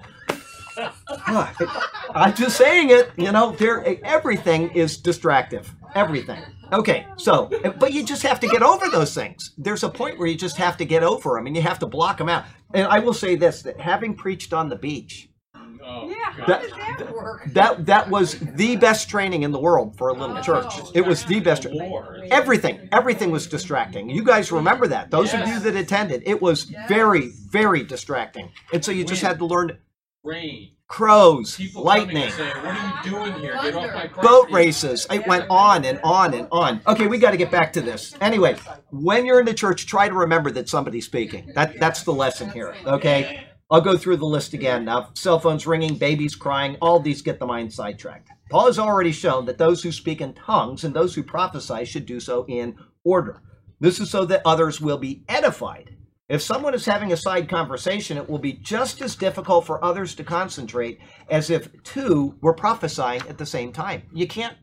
I'm just saying it. You know, there everything is distractive. Everything. Okay, so eh, but you just have to get over those things. There's a point where you just have to get over them, and you have to block them out. And I will say this: that having preached on the beach, Oh, Yeah, how does that work? that that was the best training in the world for a little church. It was the best. War. Everything, everything was distracting. You guys remember that. Those of you that attended, it was very, very distracting. And so you just had to learn Rain. crows, People lightning, and saying, "What are you doing here? Get off my boat races. It went on and on and on. Okay, we got to get back to this. Anyway, when you're in the church, try to remember that somebody's speaking. That that's the lesson here. Okay, I'll go through the list again. Now, cell phones ringing, babies crying, all these get the mind sidetracked. Paul has already shown that those who speak in tongues and those who prophesy should do so in order. This is so that others will be edified. If someone is having a side conversation, it will be just as difficult for others to concentrate as if two were prophesying at the same time. You can't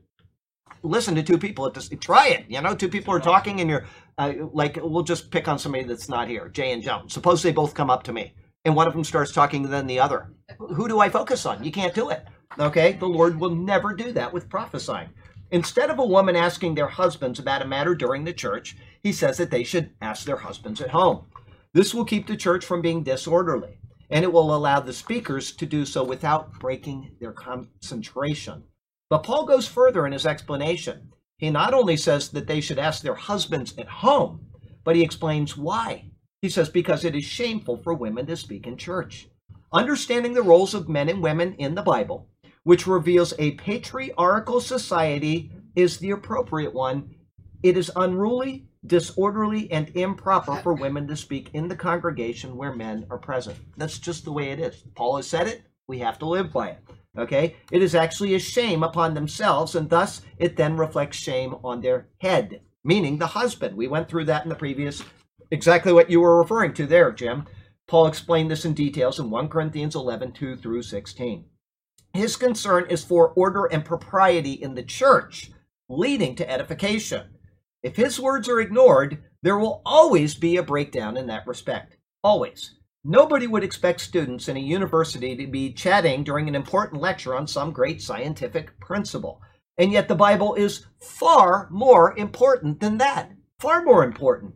listen to two people at this. Try it. You know, two people are talking, and you're uh, like, we'll just pick on somebody that's not here, Jay and Joan. Suppose they both come up to me, and one of them starts talking, then the other. Who do I focus on? You can't do it. Okay, the Lord will never do that with prophesying. Instead of a woman asking their husbands about a matter during the church, he says that they should ask their husbands at home. This will keep the church from being disorderly, and it will allow the speakers to do so without breaking their concentration. But Paul goes further in his explanation. He not only says that they should ask their husbands at home, but he explains why. He says, because it is shameful for women to speak in church. Understanding the roles of men and women in the Bible, which reveals a patriarchal society, is the appropriate one. It is unruly, disorderly, and improper for women to speak in the congregation where men are present. That's just the way it is. Paul has said it. We have to live by it. Okay? It is actually a shame upon themselves, and thus it then reflects shame on their head, meaning the husband. We went through that in the previous, exactly what you were referring to there, Jim. Paul explained this in details in 1 Corinthians 11 2 through 16. His concern is for order and propriety in the church, leading to edification. If his words are ignored, there will always be a breakdown in that respect. Always. Nobody would expect students in a university to be chatting during an important lecture on some great scientific principle. And yet the Bible is far more important than that. Far more important.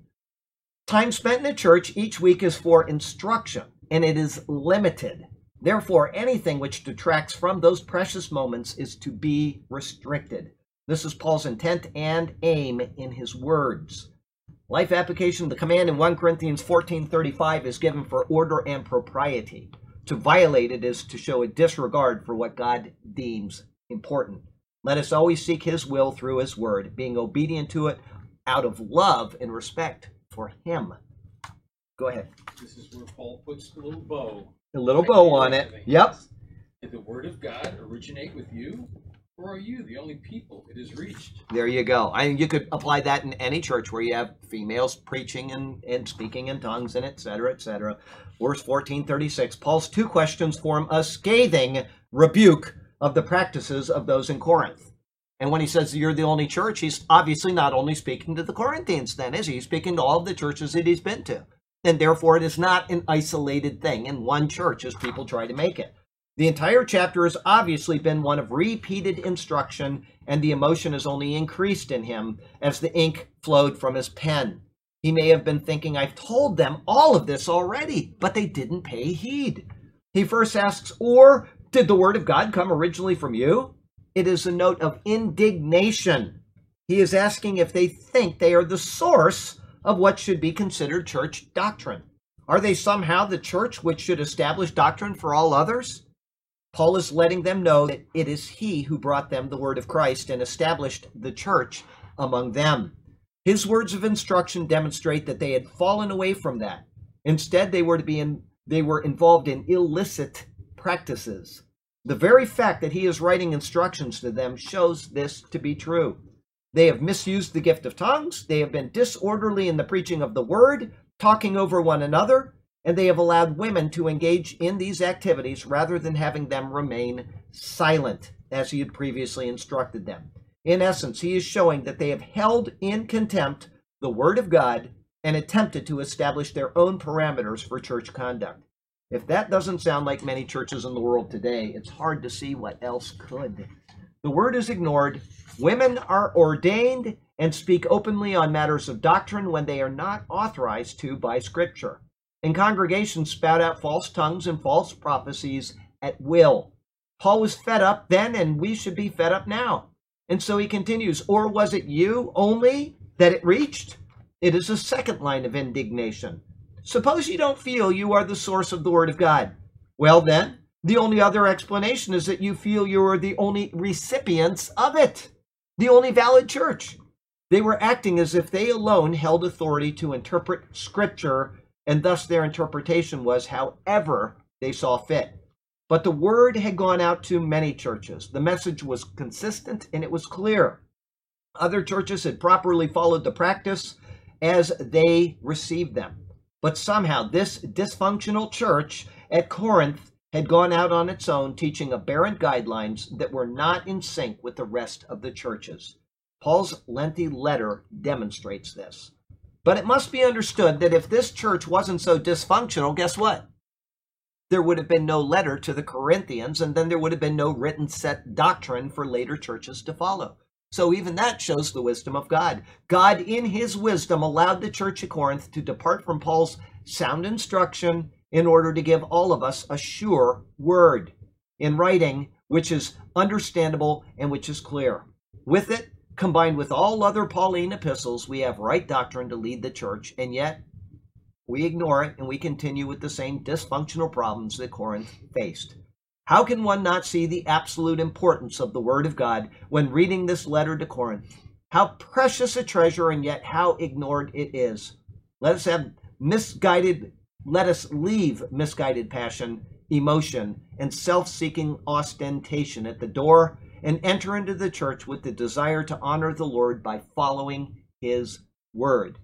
Time spent in the church each week is for instruction, and it is limited. Therefore, anything which detracts from those precious moments is to be restricted. This is Paul's intent and aim in his words. Life application, the command in 1 Corinthians 14:35 is given for order and propriety. To violate it is to show a disregard for what God deems important. Let us always seek his will through his word, being obedient to it out of love and respect for him. Go ahead. This is where Paul puts the little bow. A little bow on it. Yep. Did the word of God originate with you, or are you the only people it has reached? There you go. I mean, you could apply that in any church where you have females preaching and, and speaking in tongues and etc. cetera, et cetera. Verse 1436, Paul's two questions form a scathing rebuke of the practices of those in Corinth. And when he says you're the only church, he's obviously not only speaking to the Corinthians, then, is he? He's speaking to all of the churches that he's been to. And therefore, it is not an isolated thing in one church as people try to make it. The entire chapter has obviously been one of repeated instruction, and the emotion has only increased in him as the ink flowed from his pen. He may have been thinking, I've told them all of this already, but they didn't pay heed. He first asks, Or did the word of God come originally from you? It is a note of indignation. He is asking if they think they are the source of what should be considered church doctrine. Are they somehow the church which should establish doctrine for all others? Paul is letting them know that it is he who brought them the word of Christ and established the church among them. His words of instruction demonstrate that they had fallen away from that. Instead, they were to be in, they were involved in illicit practices. The very fact that he is writing instructions to them shows this to be true. They have misused the gift of tongues, they have been disorderly in the preaching of the word, talking over one another, and they have allowed women to engage in these activities rather than having them remain silent, as he had previously instructed them. In essence, he is showing that they have held in contempt the Word of God and attempted to establish their own parameters for church conduct. If that doesn't sound like many churches in the world today, it's hard to see what else could. The Word is ignored. Women are ordained and speak openly on matters of doctrine when they are not authorized to by Scripture. And congregations spout out false tongues and false prophecies at will. Paul was fed up then, and we should be fed up now. And so he continues, Or was it you only that it reached? It is a second line of indignation. Suppose you don't feel you are the source of the Word of God. Well, then, the only other explanation is that you feel you are the only recipients of it, the only valid church. They were acting as if they alone held authority to interpret Scripture, and thus their interpretation was however they saw fit. But the word had gone out to many churches. The message was consistent and it was clear. Other churches had properly followed the practice as they received them. But somehow, this dysfunctional church at Corinth had gone out on its own, teaching aberrant guidelines that were not in sync with the rest of the churches. Paul's lengthy letter demonstrates this. But it must be understood that if this church wasn't so dysfunctional, guess what? There would have been no letter to the Corinthians, and then there would have been no written set doctrine for later churches to follow. So even that shows the wisdom of God. God, in his wisdom, allowed the church at Corinth to depart from Paul's sound instruction in order to give all of us a sure word in writing, which is understandable and which is clear. With it, combined with all other Pauline epistles, we have right doctrine to lead the church, and yet we ignore it and we continue with the same dysfunctional problems that Corinth faced. How can one not see the absolute importance of the Word of God when reading this letter to Corinth? How precious a treasure and yet how ignored it is. Let us have misguided, let us leave misguided passion, emotion, and self seeking ostentation at the door and enter into the church with the desire to honor the Lord by following His Word.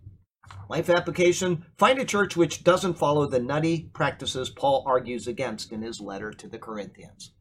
Life application find a church which doesn't follow the nutty practices Paul argues against in his letter to the Corinthians.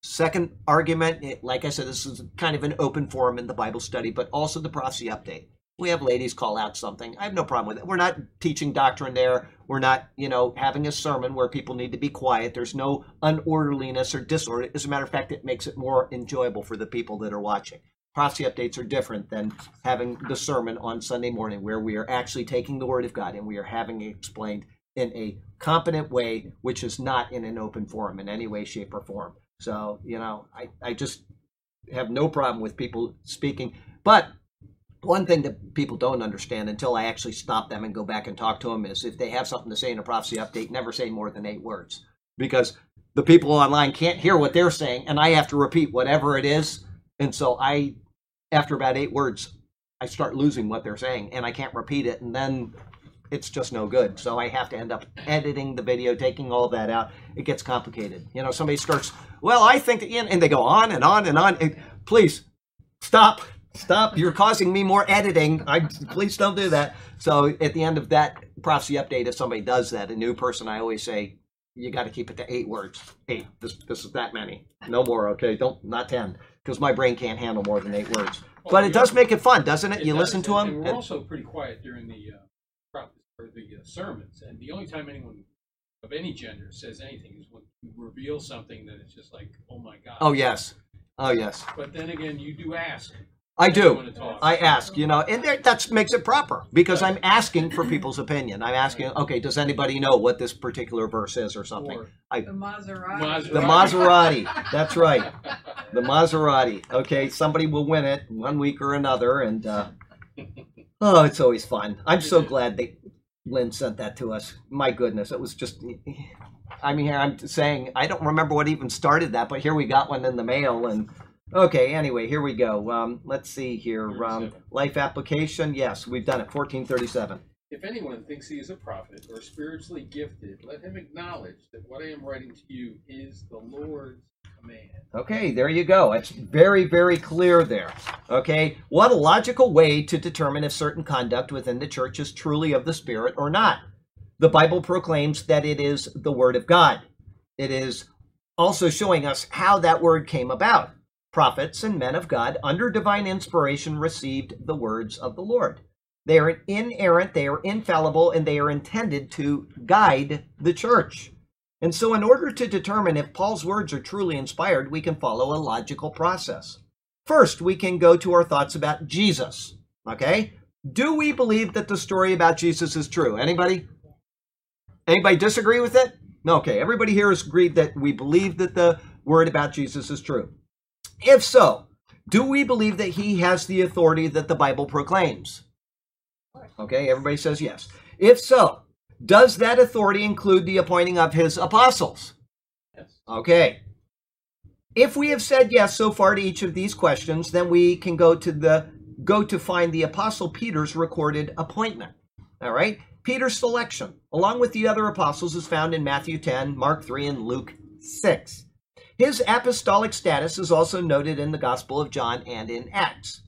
Second argument, eh, like I said, this is kind of an open forum in the Bible study, but also the prophecy update. We have ladies call out something. I have no problem with it. We're not teaching doctrine there. We're not, you know, having a sermon where people need to be quiet. There's no unorderliness or disorder. As a matter of fact, it makes it more enjoyable for the people that are watching prophecy updates are different than having the sermon on Sunday morning, where we are actually taking the Word of God and we are having it explained in a competent way, which is not in an open forum in any way, shape, or form. So, you know, I, I just have no problem with people speaking. But one thing that people don't understand until I actually stop them and go back and talk to them is if they have something to say in a prophecy update, never say more than eight words. Because the people online can't hear what they're saying, and I have to repeat whatever it is. And so I after about eight words, I start losing what they're saying and I can't repeat it. And then it's just no good. So I have to end up editing the video, taking all that out. It gets complicated. You know, somebody starts, well, I think, and they go on and on and on. And please stop, stop. You're causing me more editing. I please don't do that. So at the end of that prophecy update, if somebody does that, a new person, I always say, you got to keep it to eight words. Eight. This this is that many. No more. Okay. Don't not ten because my brain can't handle more than eight words. Oh, but it does make it fun, doesn't it? it you does. listen to and, them. And we're also pretty quiet during the uh, or the uh, sermons, and the only time anyone of any gender says anything is when you reveal something that it's just like, oh my god. Oh yes. Oh yes. But then again, you do ask. I do. I ask, you know, and that makes it proper because I'm asking for people's opinion. I'm asking, okay, does anybody know what this particular verse is or something? Or- The Maserati. Maserati. The Maserati. That's right. The Maserati. Okay, somebody will win it one week or another, and uh, oh, it's always fun. I'm so glad they Lynn sent that to us. My goodness, it was just. I mean, I'm saying I don't remember what even started that, but here we got one in the mail, and okay. Anyway, here we go. Um, let's see here. Um, 37. life application. Yes, we've done it. 1437. If anyone thinks he is a prophet or spiritually gifted, let him acknowledge that what I am writing to you is the Lord's command. Okay, there you go. It's very, very clear there. Okay, what a logical way to determine if certain conduct within the church is truly of the Spirit or not. The Bible proclaims that it is the Word of God. It is also showing us how that word came about. Prophets and men of God, under divine inspiration, received the words of the Lord. They are inerrant, they are infallible, and they are intended to guide the church. And so, in order to determine if Paul's words are truly inspired, we can follow a logical process. First, we can go to our thoughts about Jesus. Okay? Do we believe that the story about Jesus is true? Anybody? Anybody disagree with it? No, okay, everybody here has agreed that we believe that the word about Jesus is true. If so, do we believe that he has the authority that the Bible proclaims? Okay, everybody says yes. If so, does that authority include the appointing of his apostles? Yes. Okay. If we have said yes so far to each of these questions, then we can go to the go to find the apostle Peter's recorded appointment. All right? Peter's selection, along with the other apostles, is found in Matthew 10, Mark 3, and Luke 6. His apostolic status is also noted in the Gospel of John and in Acts.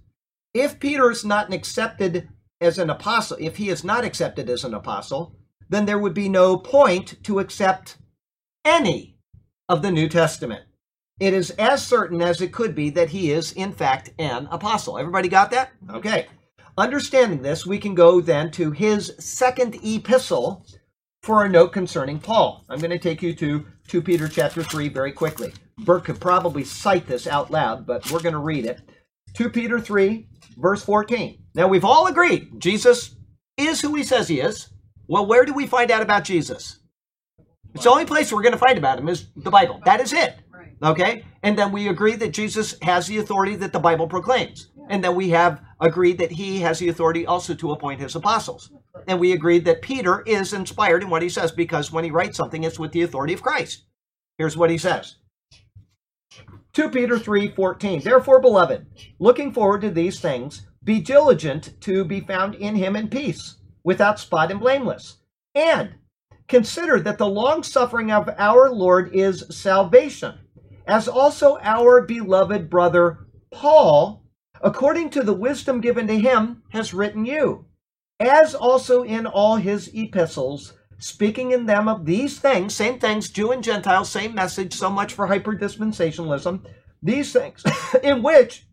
If Peter is not accepted as an apostle, if he is not accepted as an apostle, then there would be no point to accept any of the New Testament. It is as certain as it could be that he is, in fact, an apostle. Everybody got that? Okay. Understanding this, we can go then to his second epistle for a note concerning Paul. I'm going to take you to 2 Peter chapter 3 very quickly. Bert could probably cite this out loud, but we're going to read it. 2 Peter 3, verse 14. Now, we've all agreed Jesus is who he says he is. Well, where do we find out about Jesus? It's the only place we're going to find about him is the Bible. That is it. Okay? And then we agree that Jesus has the authority that the Bible proclaims. And then we have agreed that he has the authority also to appoint his apostles. And we agreed that Peter is inspired in what he says because when he writes something, it's with the authority of Christ. Here's what he says. 2 Peter 3:14 Therefore beloved looking forward to these things be diligent to be found in him in peace without spot and blameless and consider that the long suffering of our Lord is salvation as also our beloved brother Paul according to the wisdom given to him has written you as also in all his epistles speaking in them of these things, same things, Jew and Gentile, same message, so much for hyperdispensationalism, these things, in which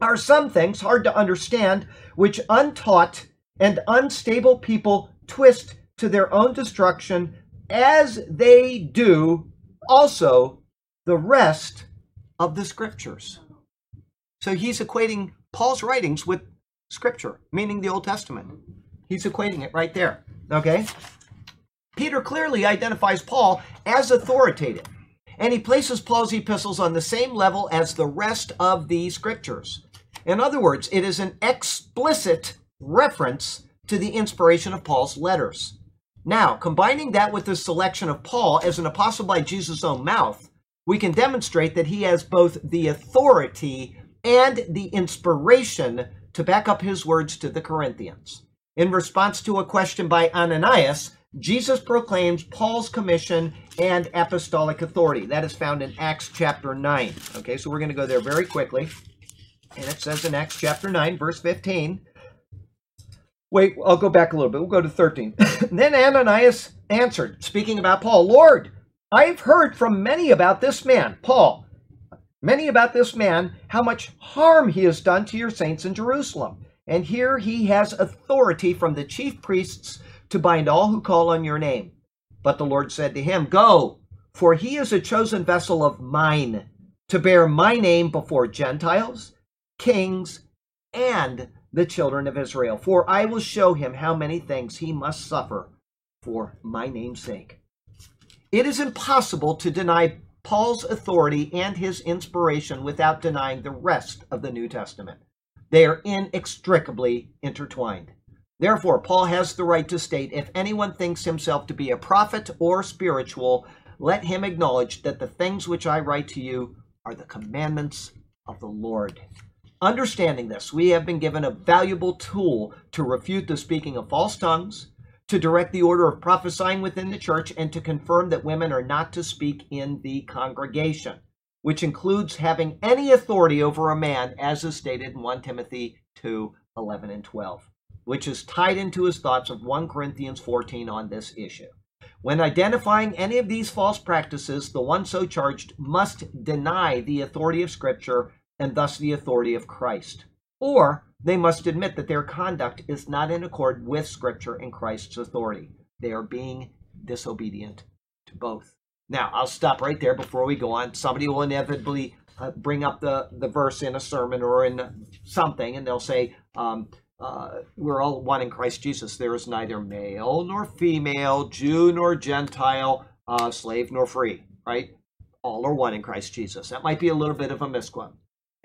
are some things hard to understand, which untaught and unstable people twist to their own destruction, as they do also the rest of the scriptures. So he's equating Paul's writings with scripture, meaning the Old Testament. He's equating it right there. Okay? Peter clearly identifies Paul as authoritative, and he places Paul's epistles on the same level as the rest of the scriptures. In other words, it is an explicit reference to the inspiration of Paul's letters. Now, combining that with the selection of Paul as an apostle by Jesus' own mouth, we can demonstrate that he has both the authority and the inspiration to back up his words to the Corinthians. In response to a question by Ananias, Jesus proclaims Paul's commission and apostolic authority. That is found in Acts chapter 9. Okay, so we're going to go there very quickly. And it says in Acts chapter 9, verse 15. Wait, I'll go back a little bit. We'll go to 13. then Ananias answered, speaking about Paul, Lord, I've heard from many about this man, Paul, many about this man, how much harm he has done to your saints in Jerusalem. And here he has authority from the chief priests to bind all who call on your name. But the Lord said to him, Go, for he is a chosen vessel of mine to bear my name before Gentiles, kings, and the children of Israel. For I will show him how many things he must suffer for my name's sake. It is impossible to deny Paul's authority and his inspiration without denying the rest of the New Testament. They are inextricably intertwined. Therefore, Paul has the right to state if anyone thinks himself to be a prophet or spiritual, let him acknowledge that the things which I write to you are the commandments of the Lord. Understanding this, we have been given a valuable tool to refute the speaking of false tongues, to direct the order of prophesying within the church, and to confirm that women are not to speak in the congregation, which includes having any authority over a man, as is stated in 1 Timothy 2 11 and 12, which is tied into his thoughts of 1 Corinthians 14 on this issue. When identifying any of these false practices, the one so charged must deny the authority of Scripture and thus the authority of Christ. Or they must admit that their conduct is not in accord with Scripture and Christ's authority. They are being disobedient to both. Now, I'll stop right there before we go on. Somebody will inevitably uh, bring up the, the verse in a sermon or in something, and they'll say, um, uh, we're all one in Christ Jesus. There is neither male nor female, Jew nor Gentile, uh, slave nor free, right? All are one in Christ Jesus. That might be a little bit of a misquote.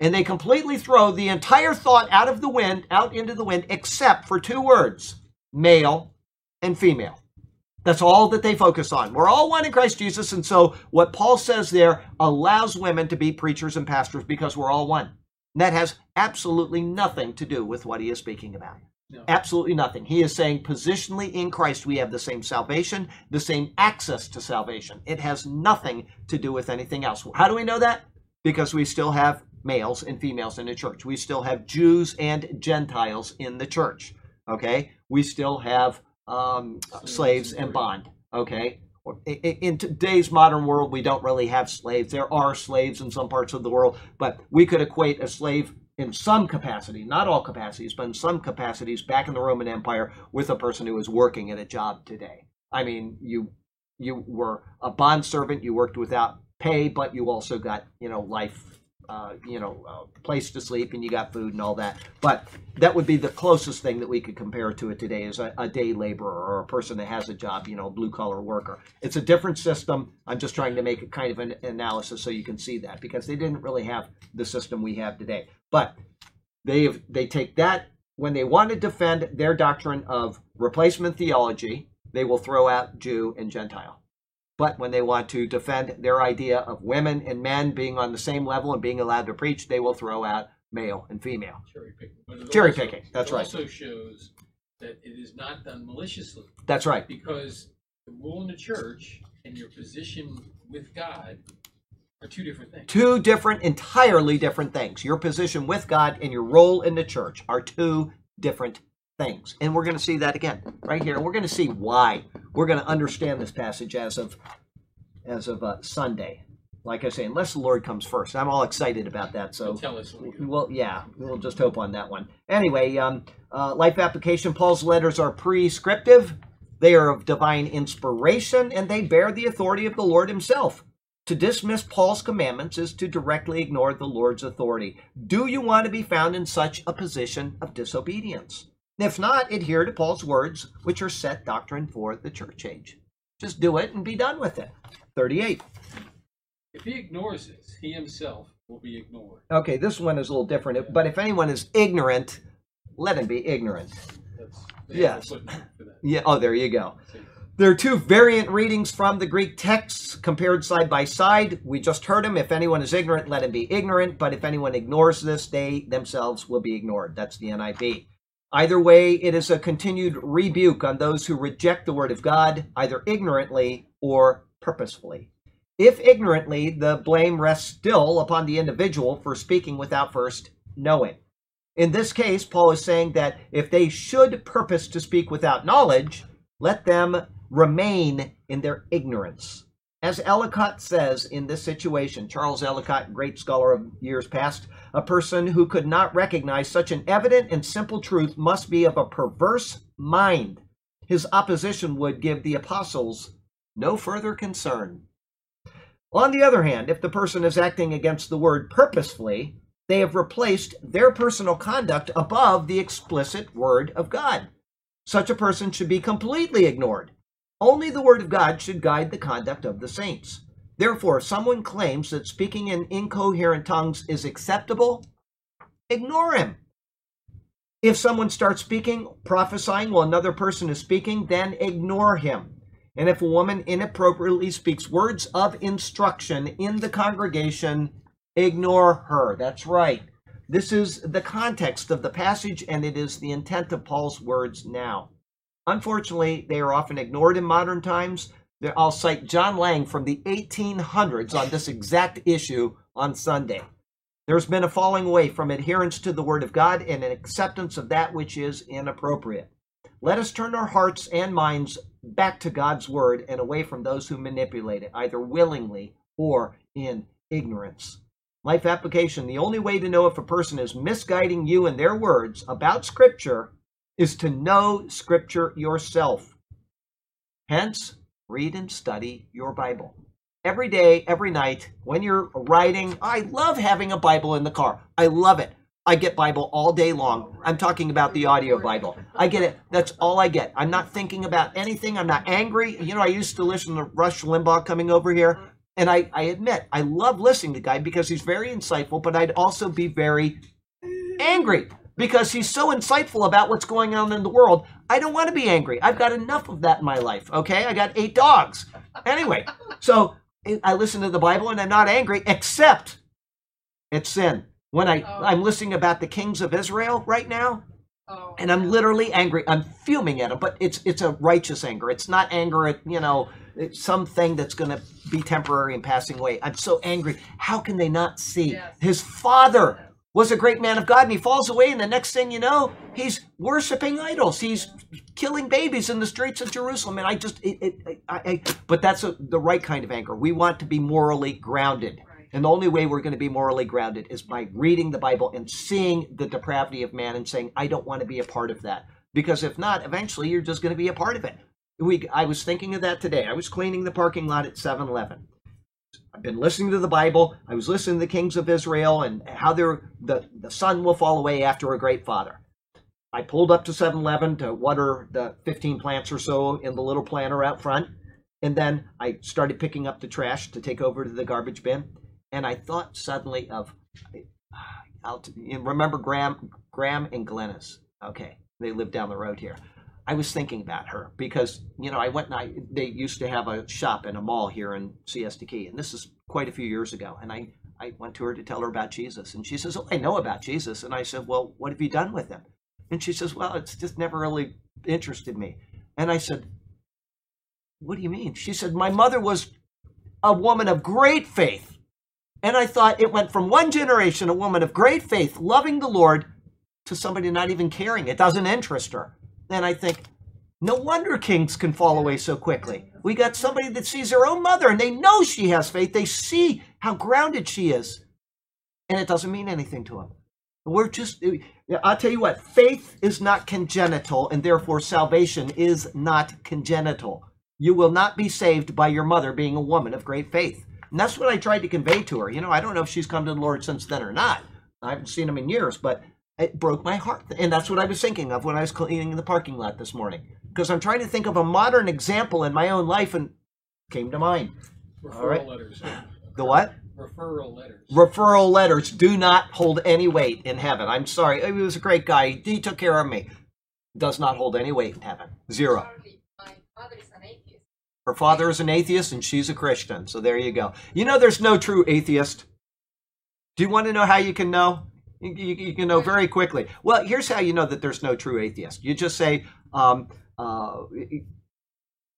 And they completely throw the entire thought out of the wind, out into the wind, except for two words male and female. That's all that they focus on. We're all one in Christ Jesus. And so what Paul says there allows women to be preachers and pastors because we're all one. And that has absolutely nothing to do with what he is speaking about. No. Absolutely nothing. He is saying positionally in Christ we have the same salvation, the same access to salvation. It has nothing to do with anything else. How do we know that? Because we still have males and females in the church. We still have Jews and Gentiles in the church. Okay? We still have um, slaves and bond. Okay? in today's modern world, we don't really have slaves. There are slaves in some parts of the world, but we could equate a slave in some capacity, not all capacities, but in some capacities back in the Roman Empire with a person who is working at a job today. I mean, you you were a bond servant, you worked without pay, but you also got, you know, life uh, you know, uh, place to sleep and you got food and all that. But that would be the closest thing that we could compare to it today is a, a day laborer or a person that has a job, you know, blue collar worker. It's a different system. I'm just trying to make a kind of an analysis so you can see that because they didn't really have the system we have today. But they they take that when they want to defend their doctrine of replacement theology, they will throw out Jew and Gentile. But when they want to defend their idea of women and men being on the same level and being allowed to preach, they will throw out male and female. Cherry picking. Cherry picking. That's it right. Also shows that it is not done maliciously. That's right. Because the rule in the church and your position with God are two different things. Two different, entirely different things. Your position with God and your role in the church are two different things. And we're going to see that again right here. And we're going to see why. We're going to understand this passage as of as of uh, Sunday. Like I say, unless the Lord comes first, I'm all excited about that. So, tell us. Well, yeah, we'll just hope on that one. Anyway, um, uh, life application. Paul's letters are prescriptive. They are of divine inspiration, and they bear the authority of the Lord Himself. To dismiss Paul's commandments is to directly ignore the Lord's authority. Do you want to be found in such a position of disobedience? If not, adhere to Paul's words, which are set doctrine for the church age. Just do it and be done with it. 38. If he ignores this, he himself will be ignored. Okay, this one is a little different. But if anyone is ignorant, let him be ignorant. Yes. Yeah. Oh, there you go. There are two variant readings from the Greek texts compared side by side. We just heard them. If anyone is ignorant, let him be ignorant. But if anyone ignores this, they themselves will be ignored. That's the NIV. Either way, it is a continued rebuke on those who reject the word of God, either ignorantly or purposefully. If ignorantly, the blame rests still upon the individual for speaking without first knowing. In this case, Paul is saying that if they should purpose to speak without knowledge, let them remain in their ignorance. As Ellicott says in this situation, Charles Ellicott, great scholar of years past, a person who could not recognize such an evident and simple truth must be of a perverse mind. His opposition would give the apostles no further concern. On the other hand, if the person is acting against the word purposefully, they have replaced their personal conduct above the explicit Word of God. Such a person should be completely ignored. Only the Word of God should guide the conduct of the saints. Therefore, if someone claims that speaking in incoherent tongues is acceptable, ignore him. If someone starts speaking, prophesying while another person is speaking, then ignore him. And if a woman inappropriately speaks words of instruction in the congregation, ignore her. That's right. This is the context of the passage, and it is the intent of Paul's words now. Unfortunately, they are often ignored in modern times. I'll cite John Lang from the 1800s on this exact issue on Sunday. There's been a falling away from adherence to the Word of God and an acceptance of that which is inappropriate. Let us turn our hearts and minds back to God's Word and away from those who manipulate it, either willingly or in ignorance. Life application The only way to know if a person is misguiding you in their words about Scripture is to know Scripture yourself. Hence, read and study your Bible. Every day, every night, when you're riding, I love having a Bible in the car. I love it. I get Bible all day long. I'm talking about the audio Bible. I get it. That's all I get. I'm not thinking about anything. I'm not angry. You know, I used to listen to Rush Limbaugh coming over here. And I, I admit, I love listening to the guy because he's very insightful, but I'd also be very angry because he's so insightful about what's going on in the world. I don't want to be angry. I've got enough of that in my life. Okay. I got eight dogs. Anyway, so eh, I listen to the Bible and I'm not angry, except it's sin. When I, Oh. I'm listening about the kings of Israel right now, Oh, and I'm literally angry. I'm fuming at them, but it's it's a righteous anger. It's not anger at you know it's something that's going to be temporary and passing away. I'm so angry. How can they not see Yes. his father was a great man of God, and he falls away, and the next thing you know, he's worshiping idols. He's killing babies in the streets of Jerusalem, and I just it, it I, I but that's a, the right kind of anger. We want to be morally grounded. And the only way we're going to be morally grounded is by reading the Bible and seeing the depravity of man and saying, I don't want to be a part of that. Because if not, eventually you're just going to be a part of it. We, I was thinking of that today. I was cleaning the parking lot at 7 Eleven. I've been listening to the Bible. I was listening to the kings of Israel and how the, the son will fall away after a great father. I pulled up to 7 Eleven to water the 15 plants or so in the little planter out front. And then I started picking up the trash to take over to the garbage bin. And I thought suddenly of, I'll remember Graham, Graham and Glennis. Okay, they live down the road here. I was thinking about her because you know I went and I they used to have a shop in a mall here in Siesta Key, and this is quite a few years ago. And I I went to her to tell her about Jesus, and she says, "Oh, I know about Jesus." And I said, "Well, what have you done with him?" And she says, "Well, it's just never really interested me." And I said, "What do you mean?" She said, "My mother was a woman of great faith." And I thought it went from one generation, a woman of great faith, loving the Lord, to somebody not even caring. It doesn't interest her. And I think, no wonder kings can fall away so quickly. We got somebody that sees their own mother and they know she has faith. They see how grounded she is. And it doesn't mean anything to them. We're just, I'll tell you what, faith is not congenital, and therefore salvation is not congenital. You will not be saved by your mother being a woman of great faith. And that's what I tried to convey to her. You know, I don't know if she's come to the Lord since then or not. I haven't seen him in years, but it broke my heart. And that's what I was thinking of when I was cleaning the parking lot this morning. Because I'm trying to think of a modern example in my own life and came to mind. Referral right. letters. The what? Referral letters. Referral letters do not hold any weight in heaven. I'm sorry. He was a great guy. He took care of me. Does not hold any weight in heaven. Zero. Charlie, my father is an atheist. Her father is an atheist and she's a Christian. So there you go. You know, there's no true atheist. Do you want to know how you can know? You, you, can know very quickly. Well, here's how you know that there's no true atheist. You just say, um, uh,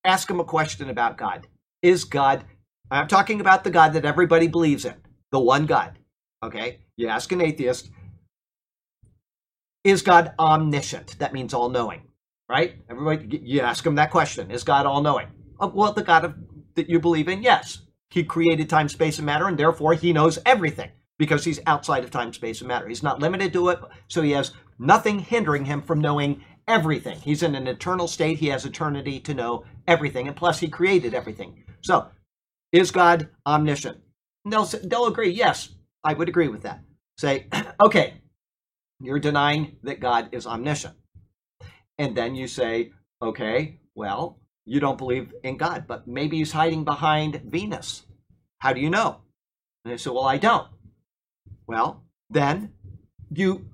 ask him a question about God. Is God, I'm talking about the God that everybody believes in, the one God. Okay? You ask an atheist, is God omniscient? That means all knowing, right? Everybody, you ask him that question Is God all knowing? Well, the God of, that you believe in, yes. He created time, space, and matter, and therefore he knows everything because he's outside of time, space, and matter. He's not limited to it, so he has nothing hindering him from knowing everything. He's in an eternal state. He has eternity to know everything, and plus, he created everything. So, is God omniscient? And they'll, they'll agree, yes, I would agree with that. say, okay, you're denying that God is omniscient. And then you say, okay, well, you don't believe in God, but maybe he's hiding behind Venus. How do you know? And they say, well, I don't. Well, then you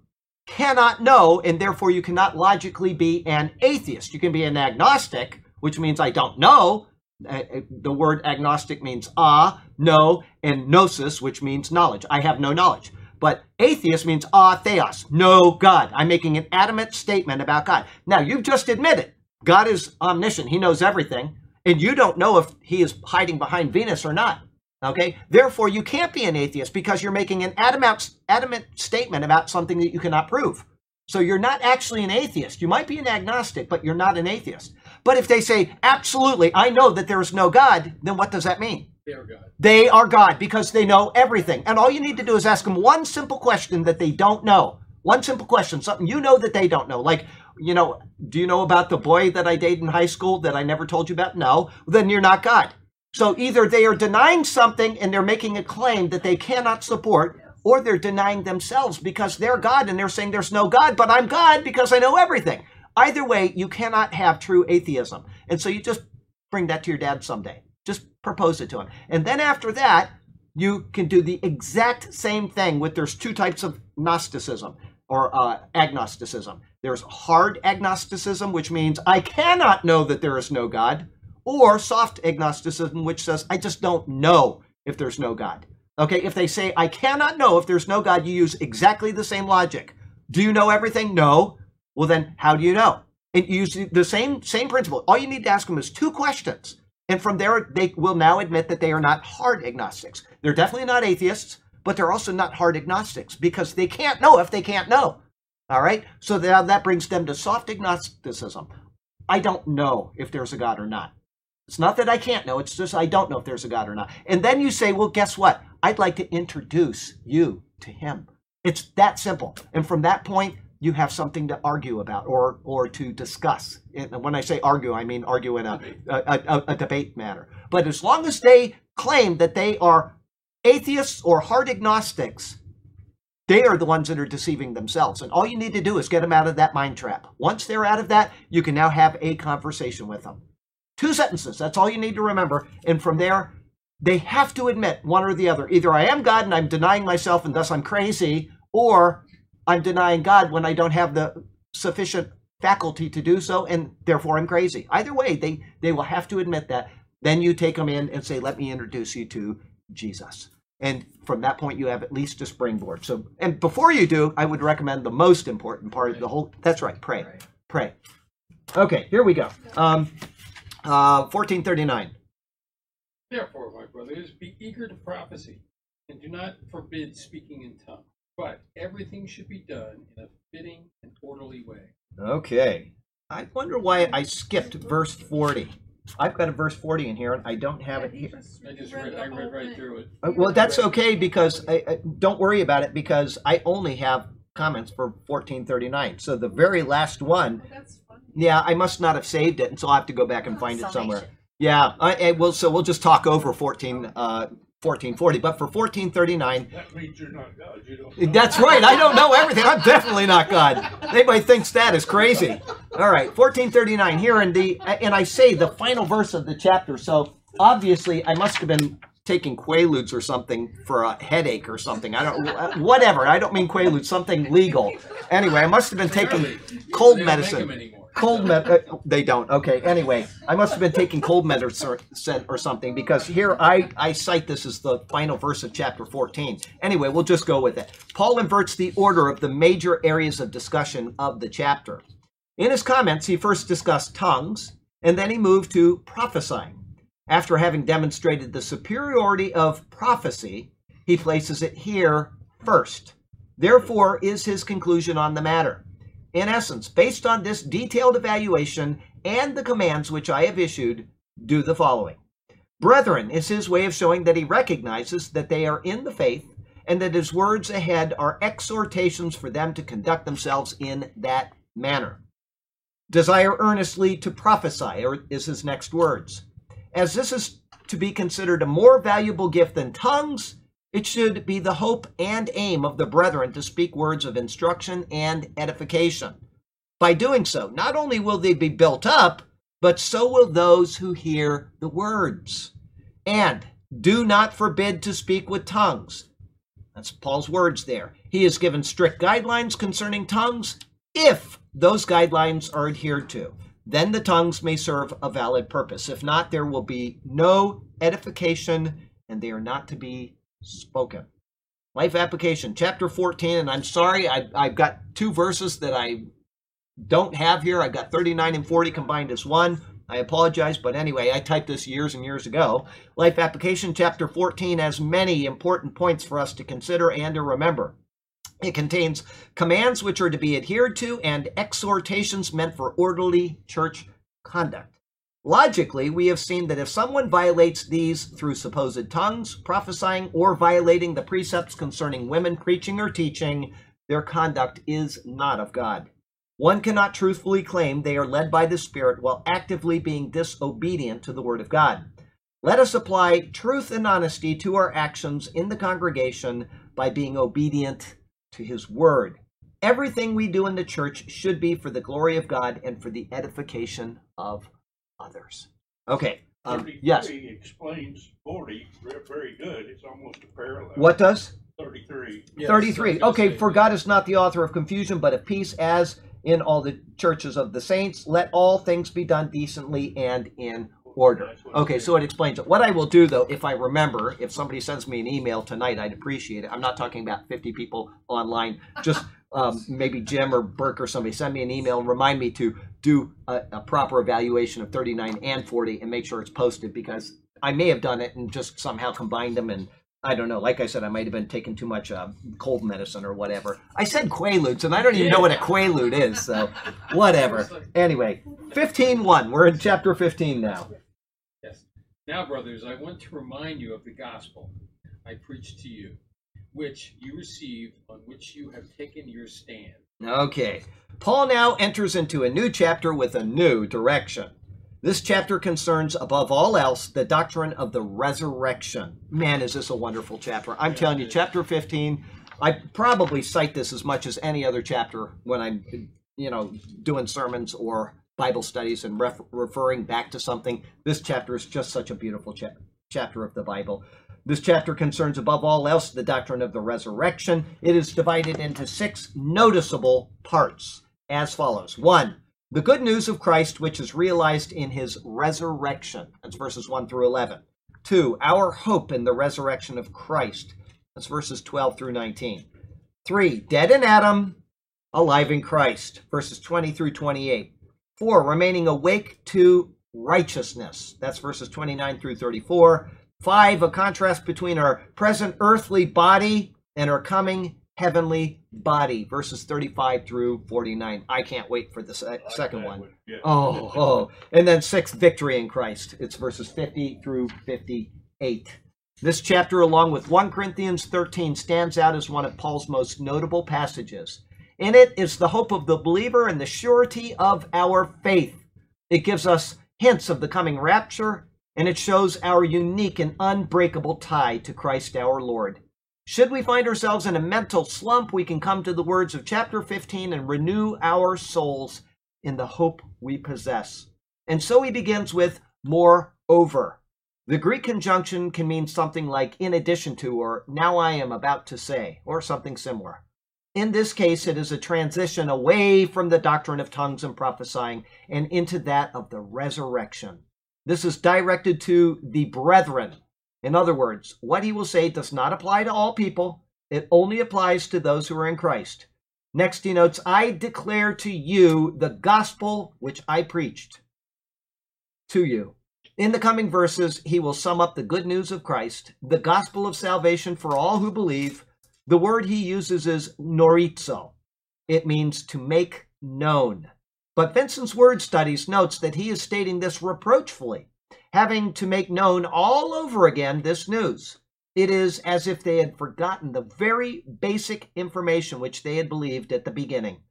cannot know, and therefore you cannot logically be an atheist. You can be an agnostic, which means I don't know. Uh, uh, The word agnostic means ah, no, and gnosis, which means knowledge. I have no knowledge. But atheist means ah, theos, no God. I'm making an adamant statement about God. Now, you've just admitted God is omniscient, He knows everything, and you don't know if He is hiding behind Venus or not. Okay? Therefore, you can't be an atheist because you're making an adamant, adamant statement about something that you cannot prove. So you're not actually an atheist. You might be an agnostic, but you're not an atheist. But if they say, absolutely, I know that there is no God, then what does that mean? They are God. They are God because they know everything. And all you need to do is ask them one simple question that they don't know. One simple question, something you know that they don't know. Like, you know, do you know about the boy that I dated in high school that I never told you about? No. Then you're not God. So either they are denying something and they're making a claim that they cannot support, or they're denying themselves because they're God and they're saying there's no God, but I'm God because I know everything. Either way, you cannot have true atheism. And so you just bring that to your dad someday. Just propose it to him. And then after that, you can do the exact same thing with there's two types of Gnosticism or uh, agnosticism. There's hard agnosticism, which means I cannot know that there is no God, or soft agnosticism, which says I just don't know if there's no God. Okay, if they say I cannot know if there's no God, you use exactly the same logic. Do you know everything? No. Well, then how do you know? And you use the same same principle. All you need to ask them is two questions, and from there they will now admit that they are not hard agnostics. They're definitely not atheists, but they're also not hard agnostics because they can't know if they can't know. All right. So now that brings them to soft agnosticism. I don't know if there's a God or not. It's not that I can't know, it's just I don't know if there's a God or not. And then you say, well, guess what? I'd like to introduce you to him. It's that simple. And from that point, you have something to argue about or or to discuss. And when I say argue, I mean argue in a, a, a, a debate manner. But as long as they claim that they are atheists or hard agnostics, they are the ones that are deceiving themselves. And all you need to do is get them out of that mind trap. Once they're out of that, you can now have a conversation with them. Two sentences. That's all you need to remember. And from there, they have to admit one or the other. Either I am God and I'm denying myself and thus I'm crazy, or I'm denying God when I don't have the sufficient faculty to do so and therefore I'm crazy. Either way, they, they will have to admit that. Then you take them in and say, let me introduce you to Jesus. And from that point, you have at least a springboard. So, and before you do, I would recommend the most important part of the whole. That's right, pray, pray. Okay, here we go. Um, uh, 1439. Therefore, my brothers, be eager to prophecy, and do not forbid speaking in tongues. But everything should be done in a fitting and orderly way. Okay. I wonder why I skipped verse 40. I've got a verse 40 in here, and I don't have it here. I just read, I read right through it. Uh, Well, that's okay because I, I, don't worry about it because I only have comments for 1439. So the very last one, That's funny. Yeah, I must not have saved it, and so I'll have to go back and oh, find it somewhere. Yeah, I, eh, I will. So we'll just talk over 14, uh, 1440. But for 1439, That means you're not God. You don't. know. that's right. I don't know everything. I'm definitely not God. Anybody thinks that is crazy. All right, 1439 here in the, eh, and I say the final verse of the chapter. So obviously, I must have been taking Quaaludes or something for a headache or something. I don't, eh, whatever. I don't mean Quaaludes, something legal. Anyway, I must have been taking cold They don't make them medicine. Cold med. Uh, they don't. Okay. Anyway, I must have been taking cold medicine or, or something because here I I cite this as the final verse of chapter 14. Anyway, we'll just go with it. Paul inverts the order of the major areas of discussion of the chapter. In his comments, he first discussed tongues, and then he moved to prophesying. After having demonstrated the superiority of prophecy, he places it here first. Therefore, is his conclusion on the matter. In essence, based on this detailed evaluation and the commands which I have issued, do the following. Brethren is his way of showing that he recognizes that they are in the faith and that his words ahead are exhortations for them to conduct themselves in that manner. Desire earnestly to prophesy, is his next words. As this is to be considered a more valuable gift than tongues, It should be the hope and aim of the brethren to speak words of instruction and edification. By doing so, not only will they be built up, but so will those who hear the words. And do not forbid to speak with tongues. That's Paul's words there. He has given strict guidelines concerning tongues if those guidelines are adhered to. Then the tongues may serve a valid purpose. If not, there will be no edification and they are not to be spoken. Life application, chapter 14. And I'm sorry, I, I've got two verses that I don't have here. I've got 39 and 40 combined as one. I apologize, but anyway, I typed this years and years ago. Life Application Chapter 14 has many important points for us to consider and to remember. It contains commands which are to be adhered to and exhortations meant for orderly church conduct. Logically, we have seen that if someone violates these through supposed tongues, prophesying, or violating the precepts concerning women preaching or teaching, their conduct is not of God. One cannot truthfully claim they are led by the Spirit while actively being disobedient to the Word of God. Let us apply truth and honesty to our actions in the congregation by being obedient to His Word. Everything we do in the church should be for the glory of God and for the edification of others. Okay. Um, yes. explains 40 very good. It's almost a parallel. What does? 33. Yes, 33. I Okay, for God is not the author of confusion, but of peace, as in all the churches of the saints. Let all things be done decently and in order. Okay, so it explains it. What I will do, though, if I remember, if somebody sends me an email tonight, I'd appreciate it. I'm not talking about 50 people online. Just um, maybe Jim or Burke or somebody send me an email and remind me to do a, a proper evaluation of 39 and 40 and make sure it's posted because I may have done it and just somehow combined them and I don't know. Like I said, I might have been taking too much uh, cold medicine or whatever. I said quaaludes, and I don't even know what a quaalude is, so whatever. Anyway, 15.1. We're in chapter 15 now. Yes. Now, brothers, I want to remind you of the gospel I preached to you, which you receive, on which you have taken your stand. Okay. Paul now enters into a new chapter with a new direction. This chapter concerns, above all else, the doctrine of the resurrection. Man, is this a wonderful chapter. I'm Yeah, telling you, chapter 15, I probably cite this as much as any other chapter when I'm, you know, doing sermons or Bible studies and ref- referring back to something. This chapter is just such a beautiful cha- chapter of the Bible. This chapter concerns, above all else, the doctrine of the resurrection. It is divided into six noticeable parts as follows. One, the good news of Christ, which is realized in his resurrection. That's verses 1 through 11. Two, our hope in the resurrection of Christ. That's verses 12 through 19. Three, dead in Adam, alive in Christ. Verses 20 through 28. Four, remaining awake to righteousness. That's verses 29 through 34. Five, a contrast between our present earthly body and our coming heavenly body. Verses 35 through 49. I can't wait for the se- second one. Yeah. Oh, oh. And then six, victory in Christ. It's verses 50 through 58. This chapter, along with 1 Corinthians 13, stands out as one of Paul's most notable passages. In it is the hope of the believer and the surety of our faith. It gives us hints of the coming rapture, and it shows our unique and unbreakable tie to Christ our Lord. Should we find ourselves in a mental slump, we can come to the words of chapter 15 and renew our souls in the hope we possess. And so he begins with moreover. The Greek conjunction can mean something like in addition to, or now I am about to say, or something similar. In this case, it is a transition away from the doctrine of tongues and prophesying and into that of the resurrection. This is directed to the brethren. In other words, what he will say does not apply to all people, it only applies to those who are in Christ. Next, he notes, I declare to you the gospel which I preached to you. In the coming verses, he will sum up the good news of Christ, the gospel of salvation for all who believe. The word he uses is gnorizo. It means to make known. But Vincent's word studies notes that he is stating this reproachfully, having to make known all over again this news. It is as if they had forgotten the very basic information which they had believed at the beginning.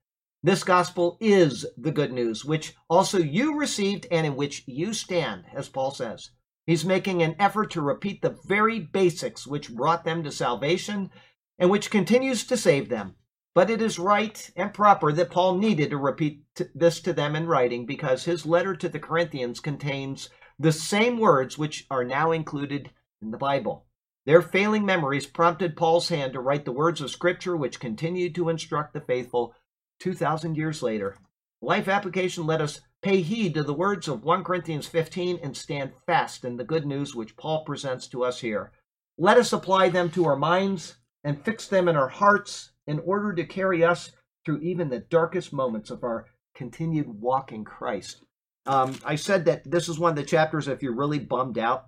This gospel is the good news, which also you received and in which you stand, as Paul says. He's making an effort to repeat the very basics which brought them to salvation and which continues to save them. But it is right and proper that Paul needed to repeat this to them in writing because his letter to the Corinthians contains the same words which are now included in the Bible. Their failing memories prompted Paul's hand to write the words of Scripture which continued to instruct the faithful 2,000 years later. Life application let us pay heed to the words of 1 Corinthians 15 and stand fast in the good news which Paul presents to us here. Let us apply them to our minds and fix them in our hearts in order to carry us through even the darkest moments of our continued walk in Christ. Um, I said that this is one of the chapters, if you're really bummed out,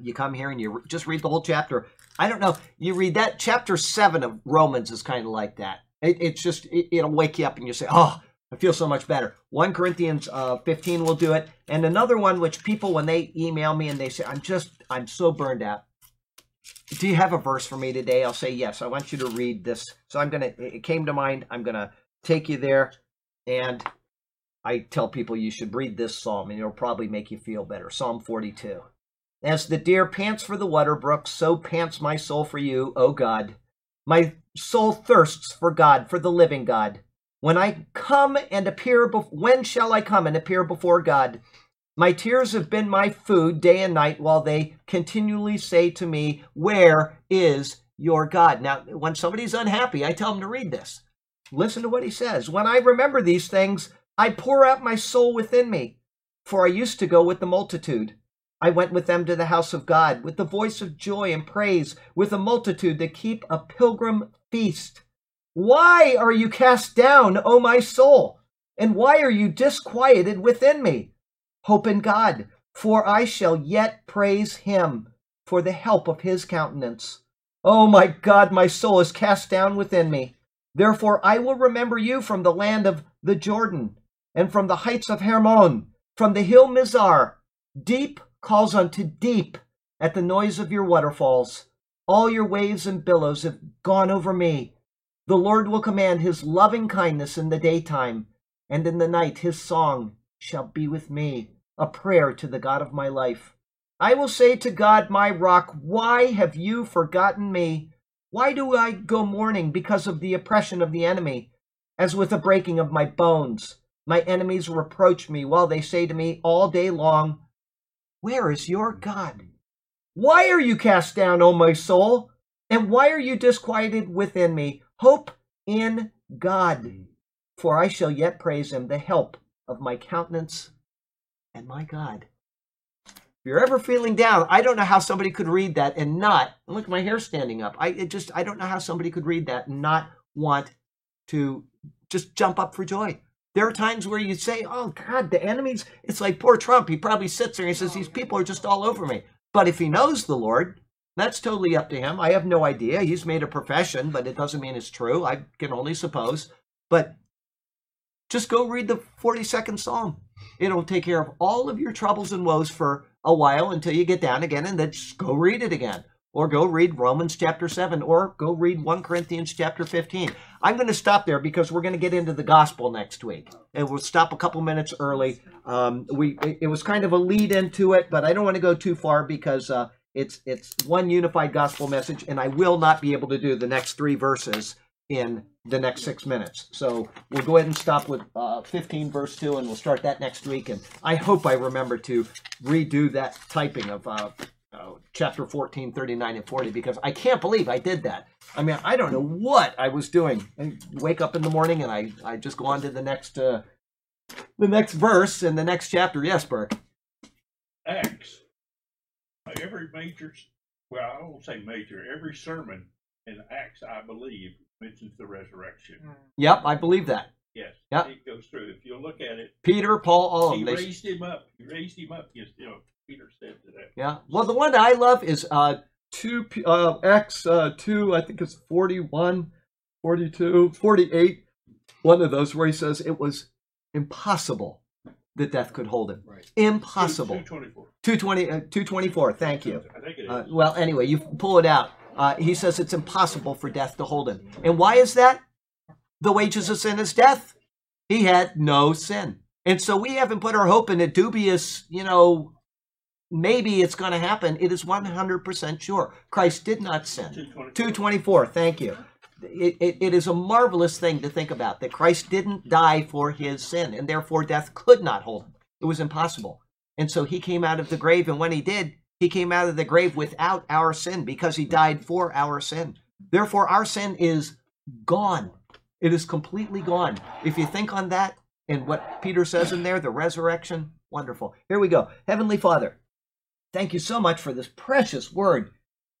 you come here and you just read the whole chapter. I don't know. You read that chapter seven of Romans is kind of like that. It, it's just it, will wake you up and you say, "Oh, I feel so much better." One Corinthians uh, fifteen will do it, and another one which people when they email me and they say, "I'm just I'm so burned out." Do you have a verse for me today? I'll say yes. I want you to read this. So I'm gonna. It came to mind. I'm gonna take you there, and I tell people you should read this psalm, and it'll probably make you feel better. Psalm 42. As the deer pants for the water brook, so pants my soul for you, O God. My soul thirsts for God, for the living God. When I come and appear, be- when shall I come and appear before God? My tears have been my food day and night, while they continually say to me, Where is your God? Now, when somebody's unhappy, I tell them to read this. Listen to what he says. When I remember these things, I pour out my soul within me, for I used to go with the multitude. I went with them to the house of God with the voice of joy and praise, with a multitude that keep a pilgrim feast. Why are you cast down, O my soul? And why are you disquieted within me? Hope in God, for I shall yet praise him for the help of his countenance. O my God, my soul is cast down within me. Therefore I will remember you from the land of the Jordan, and from the heights of Hermon, from the hill Mizar. Deep calls unto deep at the noise of your waterfalls. All your waves and billows have gone over me. The Lord will command his loving kindness in the daytime, and in the night his song shall be with me, a prayer to the God of my life. I will say to God, my rock, why have you forgotten me? Why do I go mourning because of the oppression of the enemy, as with the breaking of my bones? My enemies reproach me while they say to me all day long, where is your God? Why are you cast down, O my soul? And why are you disquieted within me? Hope in God, for I shall yet praise him, the help of my countenance and my God. If you're ever feeling down, I don't know how somebody could read that and not look at my hair standing up. I just I don't know how somebody could read that and not want to just jump up for joy. There are times where you say, oh, God, the enemies, it's like poor Trump. He probably sits there and he says, oh, these people are just all over me. But if he knows the Lord, that's totally up to him. I have no idea. He's made a profession, but it doesn't mean it's true. I can only suppose. But just go read the 42nd Psalm. It'll take care of all of your troubles and woes for a while until you get down again, and then just go read it again or go read Romans chapter 7 or go read 1 Corinthians chapter 15. I'm going to stop there because we're going to get into the gospel next week. And we'll stop a couple minutes early. Um, we it was kind of a lead into it, but I don't want to go too far because uh, it's it's one unified gospel message and I will not be able to do the next 3 verses in the next 6 minutes. So we'll go ahead and stop with uh, 15 verse 2 and we'll start that next week and I hope I remember to redo that typing of uh, uh, chapter 14, 39, and 40 because I can't believe I did that. I mean, I don't know what I was doing. I wake up in the morning and I, I just go on to the next uh, the next verse in the next chapter. Yes, Burke. Acts. Every major, well, I won't say major, every sermon in Acts, I believe, mentions the resurrection. Yep, I believe that. Yes. Yep. It goes through. If you look at it, Peter, Paul, all of them. They, raised him up. He raised him up. Yes, you know, Peter said to that. yeah. Well, the one that I love is uh, two uh, Acts uh, two. I think it's 41, 42, 48. One of those where he says it was impossible that death could hold him. Right. Impossible. 224. 220, uh, 224. Thank you. I think it is. Uh, well, anyway, you pull it out. Uh, he says it's impossible for death to hold him. And why is that? The wages of sin is death. He had no sin. And so we haven't put our hope in a dubious, you know, maybe it's going to happen. It is 100% sure. Christ did not sin. Two twenty. 224, thank you. It, it, it is a marvelous thing to think about that Christ didn't die for his sin, and therefore death could not hold him. It was impossible. And so he came out of the grave, and when he did, he came out of the grave without our sin because he died for our sin. Therefore, our sin is gone. It is completely gone. If you think on that and what Peter says in there, the resurrection, wonderful. Here we go. Heavenly Father, thank you so much for this precious word.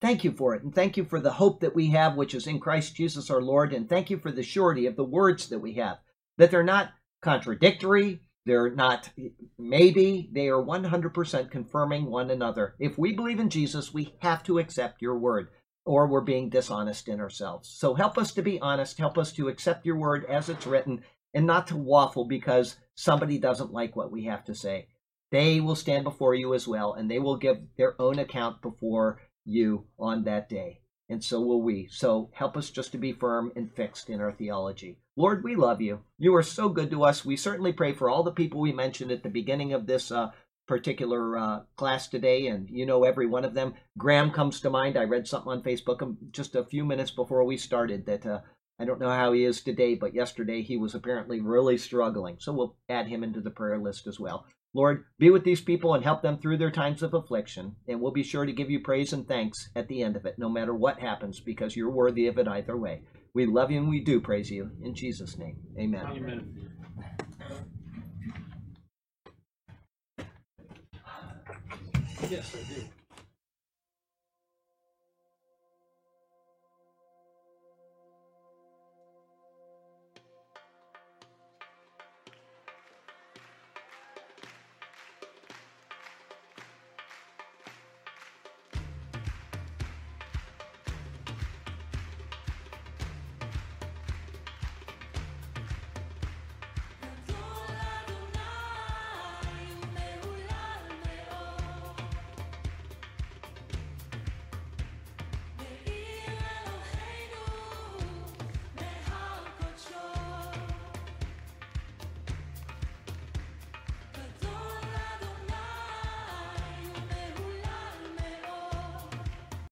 Thank you for it. And thank you for the hope that we have, which is in Christ Jesus our Lord. And thank you for the surety of the words that we have, that they're not contradictory. They're not maybe. They are 100% confirming one another. If we believe in Jesus, we have to accept your word, or we're being dishonest in ourselves. So help us to be honest. Help us to accept your word as it's written and not to waffle because somebody doesn't like what we have to say. They will stand before you as well, and they will give their own account before you on that day. And so will we. So help us just to be firm and fixed in our theology. Lord, we love you. You are so good to us. We certainly pray for all the people we mentioned at the beginning of this uh, particular uh, class today, and you know every one of them. Graham comes to mind. I read something on Facebook um, just a few minutes before we started that uh, I don't know how he is today, but yesterday he was apparently really struggling. So we'll add him into the prayer list as well. Lord, be with these people and help them through their times of affliction. And we'll be sure to give you praise and thanks at the end of it, no matter what happens, because you're worthy of it either way. We love you and we do praise you. In Jesus' name, amen. Amen. Yes, I do.